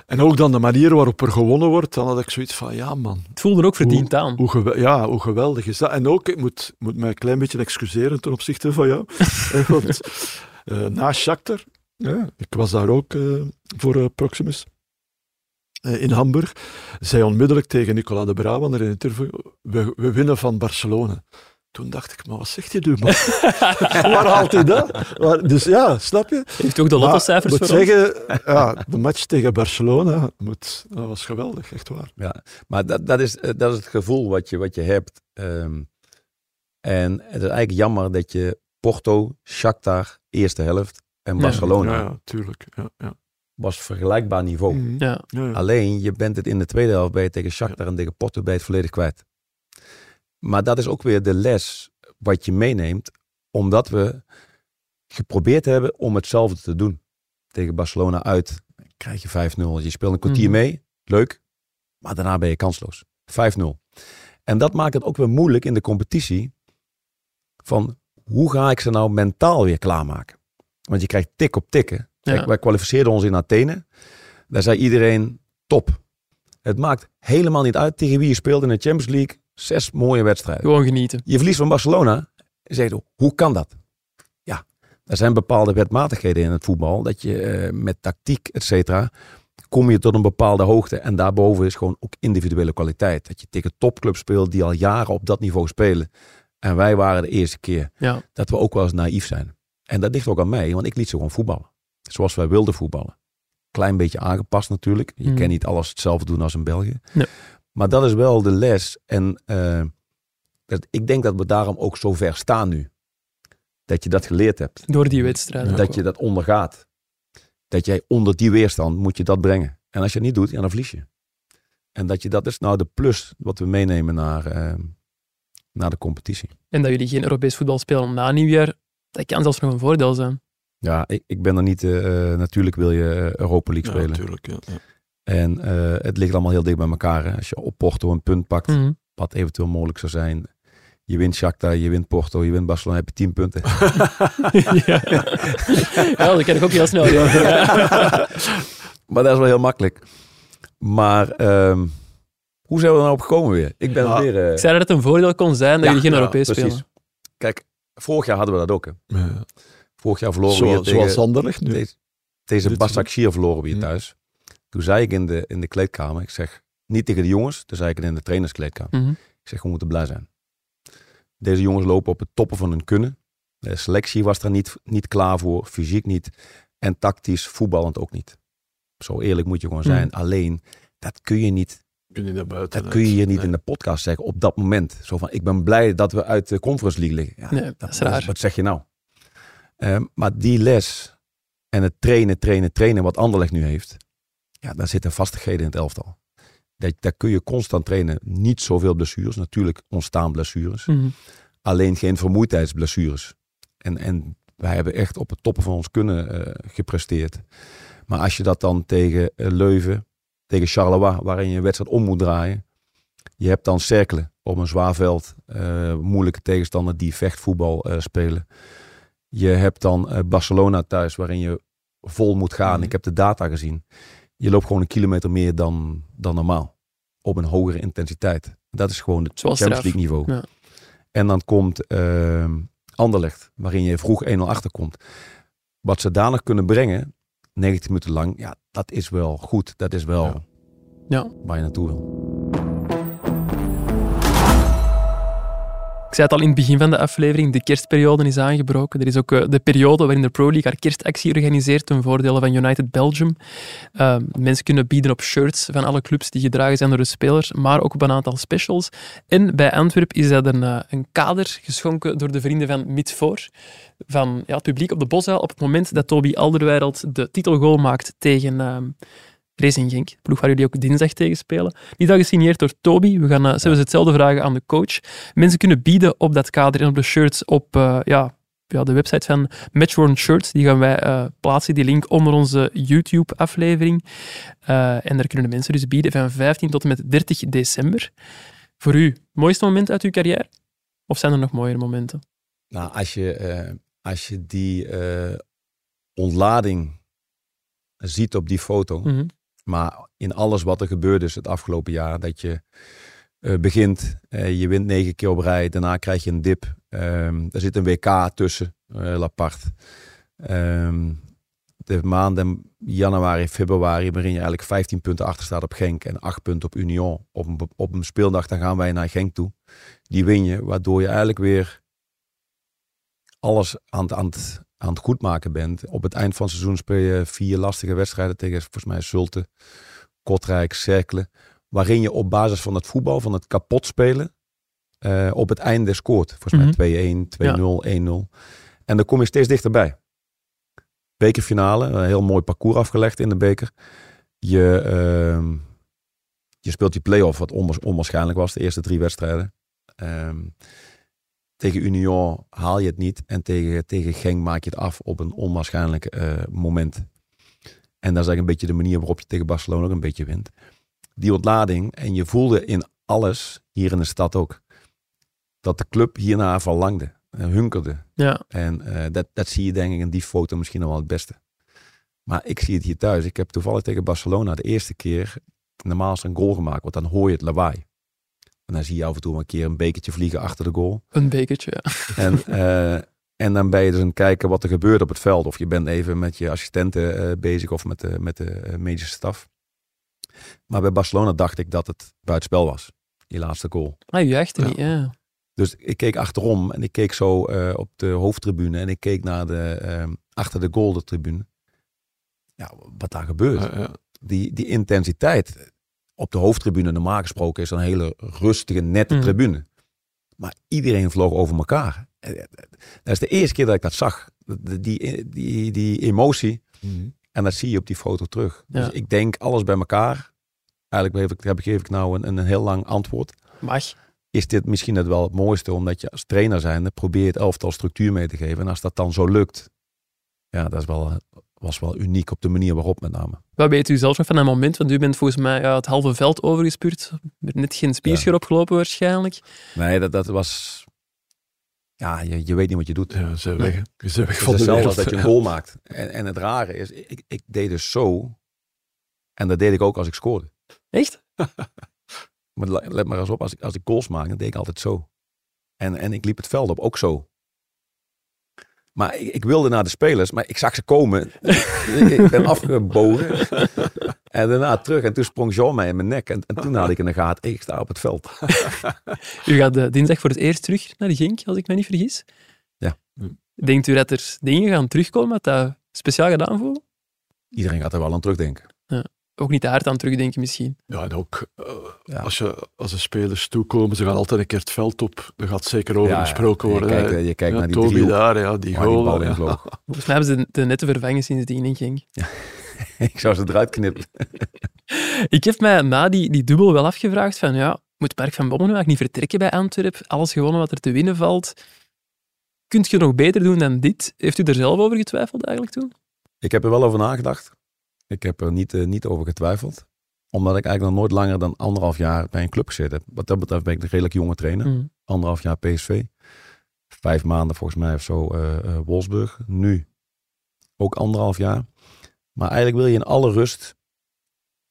En ook dan de manier waarop er gewonnen wordt, dan had ik zoiets van, ja man, Het voelde ook verdiend aan. hoe, ja, hoe geweldig is dat? En ook, ik moet, moet mij een klein beetje excuseren ten opzichte van jou. Eh, Want eh, na Shakhtar, ja, ik was daar ook eh, voor eh, Proximus eh, in Hamburg, zei onmiddellijk tegen Nicola de Brabander in het interview, we, we winnen van Barcelona. Toen dacht ik, maar wat zegt je nu, man? Waar haalt hij dat? Maar, dus ja, snap je? Heeft ook de lottocijfers ik moet voor ons? zeggen, ja, de match tegen Barcelona, moet, dat was geweldig, echt waar. Ja, maar dat, dat, is, dat is het gevoel wat je, wat je hebt. Ehm, en het is eigenlijk jammer dat je Porto, Shakhtar, eerste helft en. Barcelona Ja, ja, tuurlijk. Ja, ja. was vergelijkbaar niveau. Mhm. Ja. Ja, ja. Alleen, je bent het in de tweede helft bij je tegen Shakhtar en tegen Porto bij het volledig kwijt. Maar dat is ook weer de les wat je meeneemt, omdat we geprobeerd hebben om hetzelfde te doen. Tegen Barcelona uit krijg je 5-0. Je speelt een kwartier Mhm. mee, leuk. Maar daarna ben je kansloos. 5-0. En dat maakt het ook weer moeilijk in de competitie. Van hoe ga ik ze nou mentaal weer klaarmaken? Want je krijgt tik op tikken. Ja. Wij kwalificeerden ons in Athene. Daar zei iedereen top. Het maakt helemaal niet uit tegen wie je speelt in de Champions League. Zes mooie wedstrijden. Gewoon genieten. Je verliest van Barcelona. En zegt, hoe kan dat? Ja, er zijn bepaalde wetmatigheden in het voetbal. Dat je eh, met tactiek, et cetera, kom je tot een bepaalde hoogte. En daarboven is gewoon ook individuele kwaliteit. Dat je tegen topclubs speelt die al jaren op dat niveau spelen. En wij waren de eerste keer Ja. dat we ook wel eens naïef zijn. En dat ligt ook aan mij, want ik liet ze gewoon voetballen. Zoals wij wilden voetballen. Klein beetje aangepast natuurlijk. Je Mhm. kan niet alles hetzelfde doen als in België. Nee. Maar dat is wel de les. En eh, dat, ik denk dat we daarom ook zo ver staan nu. Dat je dat geleerd hebt. Door die wedstrijd. dat je dat ondergaat. Dat jij onder die weerstand moet je dat brengen. En als je het niet doet, ja, dan verlies je. En dat je dat is nou de plus wat we meenemen naar, eh, naar de competitie. En dat jullie geen Europees voetbal spelen na nieuwjaar, dat kan zelfs nog een voordeel zijn. Ja, ik, ik ben er niet. eh, eh, natuurlijk wil je eh, Europa League Ja, spelen. natuurlijk. Ja, ja. En eh, het ligt allemaal heel dicht bij elkaar. Hè. Als je op Porto een punt pakt, Mhm. wat eventueel mogelijk zou zijn. Je wint Shakhtar, je wint Porto, je wint Barcelona, heb je 10 punten. ja. ja, dat kan ik ook heel snel. Ja. maar dat is wel heel makkelijk. Maar ehm, hoe zijn we er nou op gekomen weer? Ik ben Ja, weer... eh, Ik zei dat het een voordeel kon zijn dat Ja, jullie geen ja, Europees precies. spelen. Kijk, vorig jaar hadden we dat ook. Hè. Ja. Vorig jaar verloren we hier tegen, zoals Anderlecht nu. deze, deze Dit Başakşehir verloren we hier thuis. Toen zei ik in de, in de kleedkamer, ik zeg, niet tegen de jongens, toen zei ik het in de trainerskleedkamer. Mhm. Ik zeg, we moeten blij zijn. Deze jongens lopen op het toppen van hun kunnen. De selectie was er niet, niet klaar voor, fysiek niet. En tactisch, voetballend ook niet. Zo eerlijk moet je gewoon zijn. Alleen, dat kun je niet, Kun je naar buiten dat kun je hier niet Nee. in de podcast zeggen op dat moment. Zo van, ik ben blij dat we uit de Conference League liggen. Ja, Nee, dat is raar. Wat zeg je nou? Ehm, maar die les en het trainen, trainen, trainen wat Anderlecht nu heeft. Ja, daar zitten vastigheden in het elftal. Dat, daar kun je constant trainen. Niet zoveel blessures. Natuurlijk ontstaan blessures. Mhm. Alleen geen vermoeidheidsblessures. En, en wij hebben echt op het toppen van ons kunnen eh, gepresteerd. Maar als je dat dan tegen eh, Leuven, tegen Charleroi, waarin je een wedstrijd om moet draaien. Je hebt dan Cerkelen op een zwaar veld. eh, moeilijke tegenstander die vechtvoetbal eh, spelen. Je hebt dan eh, Barcelona thuis, waarin je vol moet gaan. Mhm. Ik heb de data gezien. Je loopt gewoon een kilometer meer dan, dan normaal. Op een hogere intensiteit. Dat is gewoon het Zoals Champions. League niveau. Ja. En dan komt eh, Anderlecht, waarin je vroeg 1-0 achterkomt. Wat ze daar nog kunnen brengen, 90 minuten lang, ja, dat is wel goed. Dat is wel Ja. Waar je naartoe wil. Zei het al in het begin van de aflevering, de kerstperiode is aangebroken. Er is ook eh, de periode waarin de Pro League haar kerstactie organiseert ten voordele van United Belgium. Uh, mensen kunnen bieden op shirts van alle clubs die gedragen zijn door de spelers, maar ook op een aantal specials. En bij Antwerp is dat een, uh, een kader geschonken door de vrienden van Midvoor, van ja, het publiek op de Boszaal, op het moment dat Toby Alderweireld de titelgoal maakt tegen... Racing Genk, de ploeg waar jullie ook dinsdag tegen spelen. Die dag gesigneerd door Toby. We gaan uh, zelfs hetzelfde vragen aan de coach. Mensen kunnen bieden op dat kader en op de shirts op uh, ja, ja, de website van Matchworn Shirts. Die gaan wij uh, plaatsen, die link onder onze YouTube-aflevering. En daar kunnen de mensen dus bieden van 15 tot en met 30 december. Voor u, mooiste moment uit uw carrière? Of zijn er nog mooiere momenten? Nou, als je, als je die ontlading ziet op die foto, mm -hmm. Maar in alles wat er gebeurd is het afgelopen jaar, dat je uh, begint, uh, je wint negen keer op rij, daarna krijg je een dip. Um, er zit een WK tussen, uh, Lapart. Um, de maanden januari, februari, waarin je eigenlijk 15 punten achter staat op Genk en 8 punten op Union. Op een, op een speeldag, dan gaan wij naar Genk toe. Die win je, waardoor je eigenlijk weer alles aan, aan, het, aan het goedmaken bent. Op het eind van het seizoen speel je vier lastige wedstrijden tegen volgens mij Zulte, Kortrijk, Cerkelen. Waarin je op basis van het voetbal, van het kapot spelen, uh, op het einde scoort. Volgens mij 2-1, 2-0, 1-0. En dan kom je steeds dichterbij. Bekerfinale, een heel mooi parcours afgelegd in de beker. Je, uh, je speelt die play-off, wat onwaars, onwaarschijnlijk was, de eerste drie wedstrijden. Um, tegen Union haal je het niet. En tegen, tegen Genk maak je het af op een onwaarschijnlijk uh, moment. En dat is eigenlijk een beetje de manier waarop je tegen Barcelona ook een beetje wint. die ontlading. En je voelde in alles, hier in de stad ook, dat de club hierna verlangde, en hunkerde. Ja, En eh, dat, dat zie je denk ik in die foto misschien nog wel het beste. Maar ik zie het hier thuis. Ik heb toevallig tegen Barcelona de eerste keer normaal een goal gemaakt, want dan hoor je het lawaai. En dan zie je af en toe een keer een bekertje vliegen achter de goal. een bekertje. Ja. En, eh, en dan ben je dus aan het kijken wat er gebeurt op het veld. Of je bent even met je assistenten eh, bezig of met de, met de eh, medische staf. Maar bij Barcelona dacht ik dat het buitenspel was. Die laatste goal. Ah, je Ja. niet. Ja. Dus ik keek achterom en ik keek zo op de hoofdtribune. En ik keek naar de, eh, achter de goal de tribune. Ja, wat daar gebeurt. Ja. Die, die intensiteit op de hoofdtribune normaal gesproken is een hele rustige, nette Mm. tribune. Maar iedereen vloog over elkaar. Eh, eh, Dat is de eerste keer dat ik dat zag. Die, die, die, die emotie. Mhm. En dat zie je op die foto terug. Ja. Dus ik denk alles bij elkaar. Eigenlijk geef ik, heb, geef ik nou een, een heel lang antwoord. Mag. Is dit misschien het wel het mooiste, omdat je als trainer zijnde probeert elftal structuur mee te geven. En als dat dan zo lukt, ja, dat is wel, was wel uniek op de manier waarop met name. Wat weet u zelf nog van dat moment? Want u bent volgens mij ja, het halve veld overgespuurd. Er net geen spierscheur opgelopen waarschijnlijk. Nee, dat, dat was... Ja, je, je weet niet wat je doet. Ja, ze weg. Ze weg Het van is hetzelfde wereld. als dat je een goal maakt. En, en het rare is, ik, ik deed dus zo. En dat deed ik ook als ik scoorde. Echt? Maar let maar eens op, als ik, als ik goals maak, dan deed ik altijd zo. En, en ik liep het veld op, ook zo. Maar ik, ik wilde naar de spelers, maar ik zag ze komen. ik, ben afgebogen. En daarna terug. En toen sprong Jean mij in mijn nek. En, en toen had ik in de gaten, ik sta op het veld. U gaat eh, dinsdag voor het eerst terug naar de Genk, als ik me niet vergis. Ja. Denkt u dat er dingen gaan terugkomen dat dat speciaal gedaan voelen? Iedereen gaat er wel aan terugdenken. Ook niet te hard aan terugdenken misschien. Ja, en ook eh, Ja. als, je, als de spelers toekomen, ze gaan altijd een keer het veld op. Er gaat zeker over Ja, gesproken je worden. kijkt, hè. eh, je kijkt Ja, naar die Toby driehoek daar, ja, die die goal. bal in ja. vloog. Volgens mij hebben ze de, de nette vervangen sindsdien in Genk. ik zou ze eruit knippen. Ik heb mij na die, die dubbel wel afgevraagd van ja, moet Mark van Bommel nu eigenlijk niet vertrekken bij Antwerpen? Alles gewonnen wat er te winnen valt. Kunt je nog beter doen dan dit? Heeft u er zelf over getwijfeld eigenlijk toen? Ik heb er wel over nagedacht. Ik heb er niet, eh, niet over getwijfeld. Omdat ik eigenlijk nog nooit langer dan anderhalf jaar bij een club gezeten heb. Wat dat betreft ben ik een redelijk jonge trainer. Mm. Anderhalf jaar PSV. Vijf maanden volgens mij of zo eh, Wolfsburg. Nu ook anderhalf jaar. Maar eigenlijk wil je in alle rust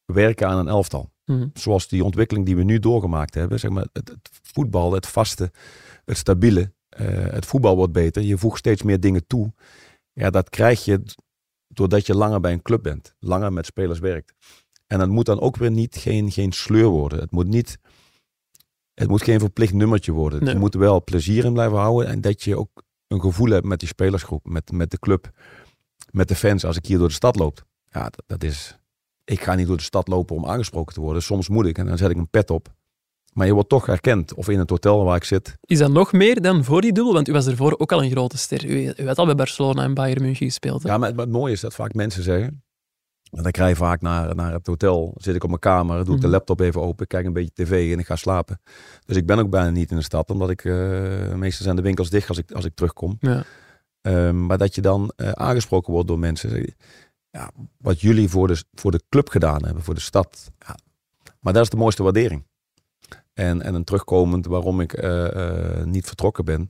werken aan een elftal. Mm. Zoals die ontwikkeling die we nu doorgemaakt hebben. Zeg maar, het, het voetbal, het vaste, het stabiele. het voetbal wordt beter. Je voegt steeds meer dingen toe. Ja, dat krijg je doordat je langer bij een club bent. Langer met spelers werkt. En het moet dan ook weer niet geen, geen sleur worden. Het moet niet... Het moet geen verplicht nummertje worden. Nee. Je moet wel plezier in blijven houden. En dat je ook een gevoel hebt met die spelersgroep. Met, met de club. Met de fans. Als ik hier door de stad loop. Ja, dat, dat is... Ik ga niet door de stad lopen om aangesproken te worden. Soms moet ik. En dan zet ik een pet op. Maar je wordt toch herkend. Of in het hotel waar ik zit. Is dat nog meer dan voor die dubbel? Want u was ervoor ook al een grote ster. U, u had al bij Barcelona en Bayern München gespeeld. Hè? Ja, maar het, maar het mooie is dat vaak mensen zeggen. En dan krijg je vaak naar, naar het hotel. Zit ik op mijn kamer, doe ik de Mhm. laptop even open, kijk een beetje tv en ik ga slapen. Dus ik ben ook bijna niet in de stad, omdat ik eh, meestal zijn de winkels dicht als ik, als ik terugkom. Ja. Ehm, maar dat je dan eh, aangesproken wordt door mensen. Ja, wat jullie voor de, voor de club gedaan hebben, voor de stad. Ja. Maar dat is de mooiste waardering. En, en een terugkomend waarom ik eh, eh, niet vertrokken ben.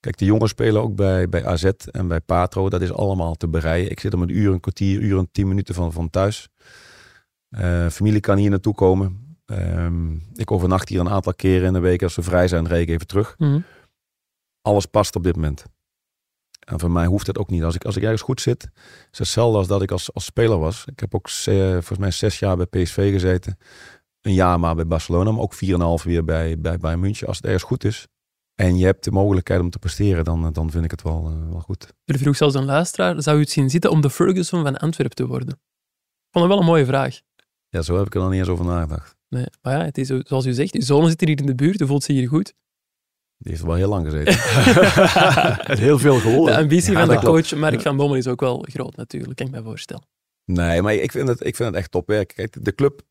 Kijk, de jongens spelen ook bij, bij AZ en bij Patro. Dat is allemaal te bereiden. Ik zit om een uur, een kwartier, uur en tien minuten van, van thuis. Eh, familie kan hier naartoe komen. Ehm, ik overnacht hier een aantal keren in de week. Als ze vrij zijn, rijd ik even terug. Mhm. Alles past op dit moment. En voor mij hoeft het ook niet. Als ik, als ik ergens goed zit, is het hetzelfde als dat ik als, als speler was. Ik heb ook volgens mij zes jaar bij PSV gezeten. Een jaar maar bij Barcelona, maar ook 4,5 weer bij, bij Bayern München. Als het ergens goed is en je hebt de mogelijkheid om te presteren, dan, dan vind ik het wel, eh, wel goed. Er vroeg zelfs een luisteraar, zou u het zien zitten om de Ferguson van Antwerpen te worden? Ik vond het wel een mooie vraag. Ja, zo heb ik er nog niet eens over nagedacht. Nee, maar ja, het is zo- zoals u zegt, uw zoon zit hier in de buurt, u voelt zich hier goed. Die heeft er wel heel lang gezeten. en heel veel De gewonnen. ambitie Ja, van de klopt. coach Mark van Bommel is ook wel groot natuurlijk, kan ik me voorstellen. nee, maar ik vind, het, ik vind het echt topwerk. Kijk, de club,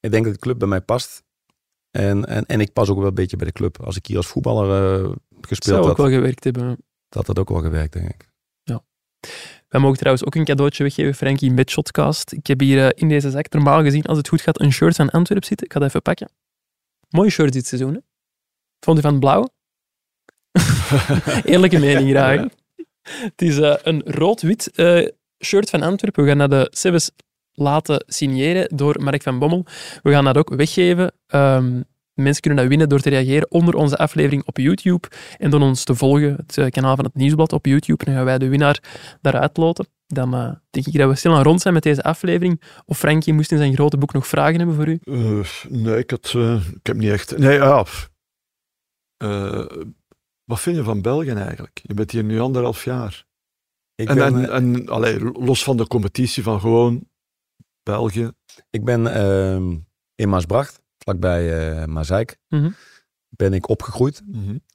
ik denk dat de club bij mij past. En, en, en ik pas ook wel een beetje bij de club. Als ik hier als voetballer eh, gespeeld Zou ook had, wel gewerkt hebben. had dat ook wel gewerkt, denk ik. Wij mogen trouwens ook een cadeautje weggeven, Frankie, met Shotcast. Ik heb hier eh, in deze zak, normaal gezien, als het goed gaat, een shirt van Antwerp zitten. Ik ga dat even pakken. Mooie shirt dit seizoen, hè? Vond je van het blauw? Eerlijke mening graag. Het is eh, een rood-wit shirt van Antwerpen. We gaan dat de Sebes laten signeren door Mark van Bommel. We gaan dat ook weggeven. Ehm, mensen kunnen dat winnen door te reageren onder onze aflevering op YouTube en door ons te volgen, het eh, kanaal van het Nieuwsblad op YouTube. Dan gaan wij de winnaar daaruit loten. Dan eh, denk ik dat we stil aan rond zijn met deze aflevering. Of Frankie moest in zijn grote boek nog vragen hebben voor u? Eh, nee, ik, had, eh, ik heb niet echt... Nee, ja. Eh, wat vind je van België eigenlijk? Je bent hier nu anderhalf jaar. Ik En, ben, en, en allee, los van de competitie van gewoon België. ik ben ehm, in Maasbracht, vlakbij eh Maasijk, Mhm. ben ik opgegroeid.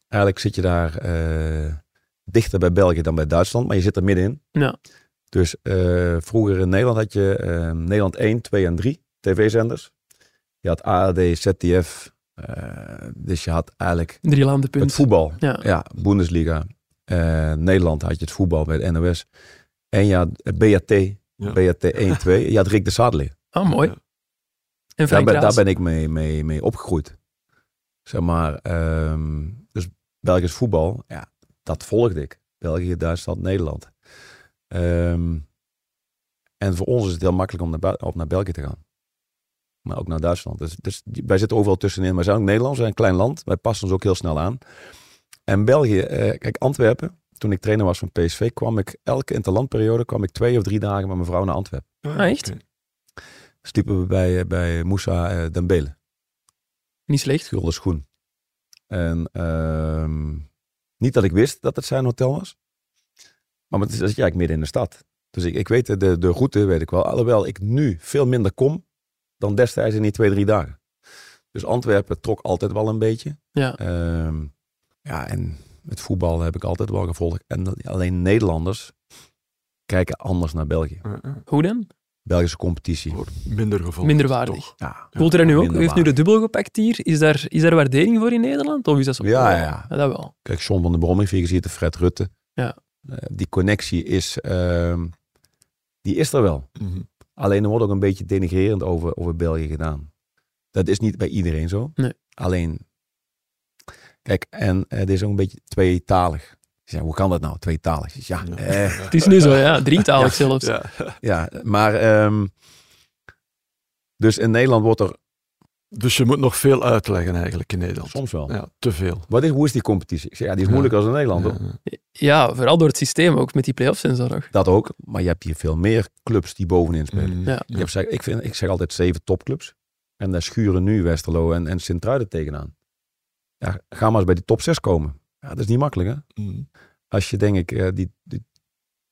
Eigenlijk zit je daar eh, dichter bij België dan bij Duitsland, maar je zit er middenin. Ja. Dus eh, vroeger in Nederland had je eh, Nederland 1, 2 en 3 tv-zenders. Je had ARD, ZDF. dus je had eigenlijk Drie landen punt. het voetbal. Ja. Ja, Bundesliga. Nederland had je het voetbal bij de NOS. En ja, BAT, Ja. BAT 1, 2. Je had Rick de Sadler. Oh, mooi. Ja. En Daar ben, daar ben ik mee, mee, mee opgegroeid. Zeg maar, ehm, dus Belgisch voetbal, ja, dat volgde ik. België, Duitsland, Nederland. Ehm, en voor ons is het heel makkelijk om naar, naar België te gaan. Maar ook naar Duitsland. Dus, dus wij zitten overal tussenin. Wij zijn ook Nederland, we zijn een klein land. Wij passen ons ook heel snel aan. En België, eh, kijk, Antwerpen. Toen ik trainer was van PSV, kwam ik elke interlandperiode kwam ik twee of drie dagen met mijn vrouw naar Antwerpen. Ah, Ah, echt? Sliepen we bij, eh, bij Moussa eh, Dembele. Niet slecht. Gulden schoen. En ehm, niet dat ik wist dat het zijn hotel was. Maar het is dat eigenlijk midden in de stad. Dus ik, ik weet de, de, de route, weet ik wel. Alhoewel ik nu veel minder kom dan destijds in die twee, drie dagen. Dus Antwerpen trok altijd wel een beetje. Ja. Ehm, ja, en het voetbal heb ik altijd wel gevolgd. En alleen Nederlanders kijken anders naar België. Hoe dan? Belgische competitie. Wordt Minder gevolgd. Minder waardig. toch? Ja, Voelt er nu ook? U heeft nu de dubbel gepakt hier. Is daar, is daar waardering voor in Nederland? Of is dat zo? Ja, ja, ja. dat wel. Kijk, John van der Brom heeft hier gezien, de Fred Rutte. Ja. Eh, die connectie is, ehm, die is er wel. Mhm. Alleen er wordt ook een beetje denigrerend over, over België gedaan. Dat is niet bij iedereen zo. Nee. Alleen, kijk, en eh, het is ook een beetje tweetalig. Ja, hoe kan dat nou, tweetalig? Ja, Ja. eh, Het is nu zo, ja. Drietalig zelfs. Ja. ja maar... ehm, dus in Nederland wordt er Dus je moet nog veel uitleggen eigenlijk in Nederland. soms wel. Ja, te veel. Wat is, hoe is die competitie? Ik zeg, ja, die is Ja. moeilijker als in Nederland. hoor. Ja, Ja, vooral door het systeem ook, met die play-offs en zo nog. Dat ook. Maar je hebt hier veel meer clubs die bovenin spelen. Mhm. Ja. Ik, heb, zeg- ik, vind, ik zeg altijd zeven topclubs. En daar schuren nu Westerlo en, en Sint-Truiden tegenaan. Ja, ga maar eens bij die top 6 komen. Ja, dat is niet makkelijk hè. Mhm. Als je denk ik, eh, die, die,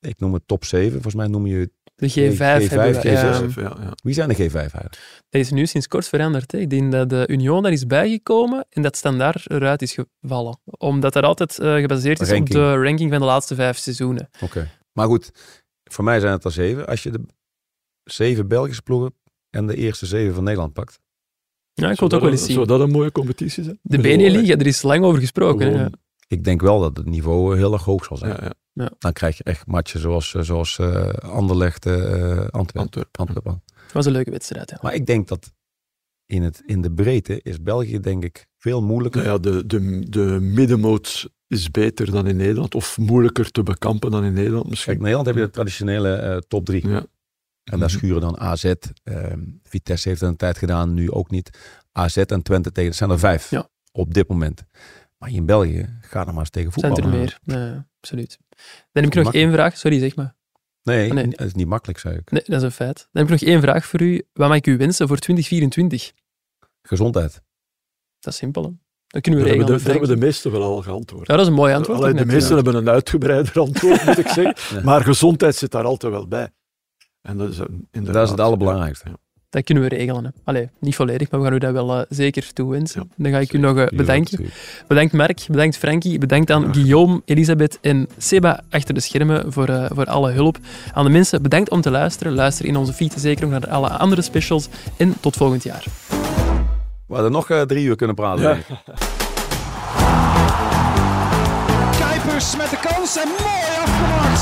ik noem het top 7. Volgens mij noem je, De G5, G5, hebben we. G6. Ja, wie zijn de G5 eigenlijk? dat is nu sinds kort veranderd. Hè. Ik denk dat de Union daar is bijgekomen en dat Standaard eruit is gevallen. Omdat dat altijd eh, gebaseerd is Ranking. op de ranking van de laatste vijf seizoenen. Oké. Maar goed, voor mij zijn het er zeven. Als je de zeven Belgische ploegen en de eerste zeven van Nederland pakt. Ja, ik wil Zou het ook dat wel eens een- zien. Zou dat een mooie competitie zijn? De Benelux, ja, er is lang over gesproken. hè. Ja. Ik denk wel dat het niveau eh, heel erg hoog zal zijn. Ja, ja. Dan krijg je echt matchen zoals, eh, zoals eh, Anderlecht, eh Antwerpen. Antwerpen. Antwerpen. Het was een leuke wedstrijd. Ja. Maar ik denk dat in, het, in de breedte is België denk ik veel moeilijker. Nou ja, de, de, de middenmoot is beter dan in Nederland. Of moeilijker te bekampen dan in Nederland Kijk, misschien. in Nederland heb je de traditionele eh, top drie. Ja. En daar Mhm. schuren dan AZ. ehm, Vitesse heeft dat een tijd gedaan, nu ook niet. AZ en Twente tegen, dat zijn er vijf Ja. op dit moment. Maar in België, ga er maar eens tegen Zijn voetballen. er meer? Nee, absoluut. Dan heb ik nog Makkelijk. één vraag. Sorry, zeg maar. Nee, Oh, nee. het is niet makkelijk, zei ik. Nee, dat is een feit. Dan heb ik nog één vraag voor u. Wat mag ik u wensen voor 2024? Gezondheid. Dat is simpel, hè? Dat kunnen we regelen. de, daar hebben de meesten wel al geantwoord. Ja, dat is een mooi antwoord. Allee, ook de meesten ja. hebben een uitgebreider antwoord, moet ik zeggen. Ja. Maar gezondheid zit daar altijd wel bij. En dat is, een- inderdaad, Dat is het allerbelangrijkste. Ja. Dat kunnen we regelen. Hè. Allee, niet volledig, maar we gaan u dat wel eh, zeker toewensen. Ja, Dan ga ik u nog eh, bedanken. Bedankt Mark, bedankt Frankie, bedankt aan. Guillaume, Elisabeth en Seba achter de schermen voor, eh, voor alle hulp. Aan de mensen, bedankt om te luisteren. Luister in onze feed zeker ook naar alle andere specials. En tot volgend jaar. We hadden nog drie uur kunnen praten. Ja. Kuipers met de kans en mooi afgemaakt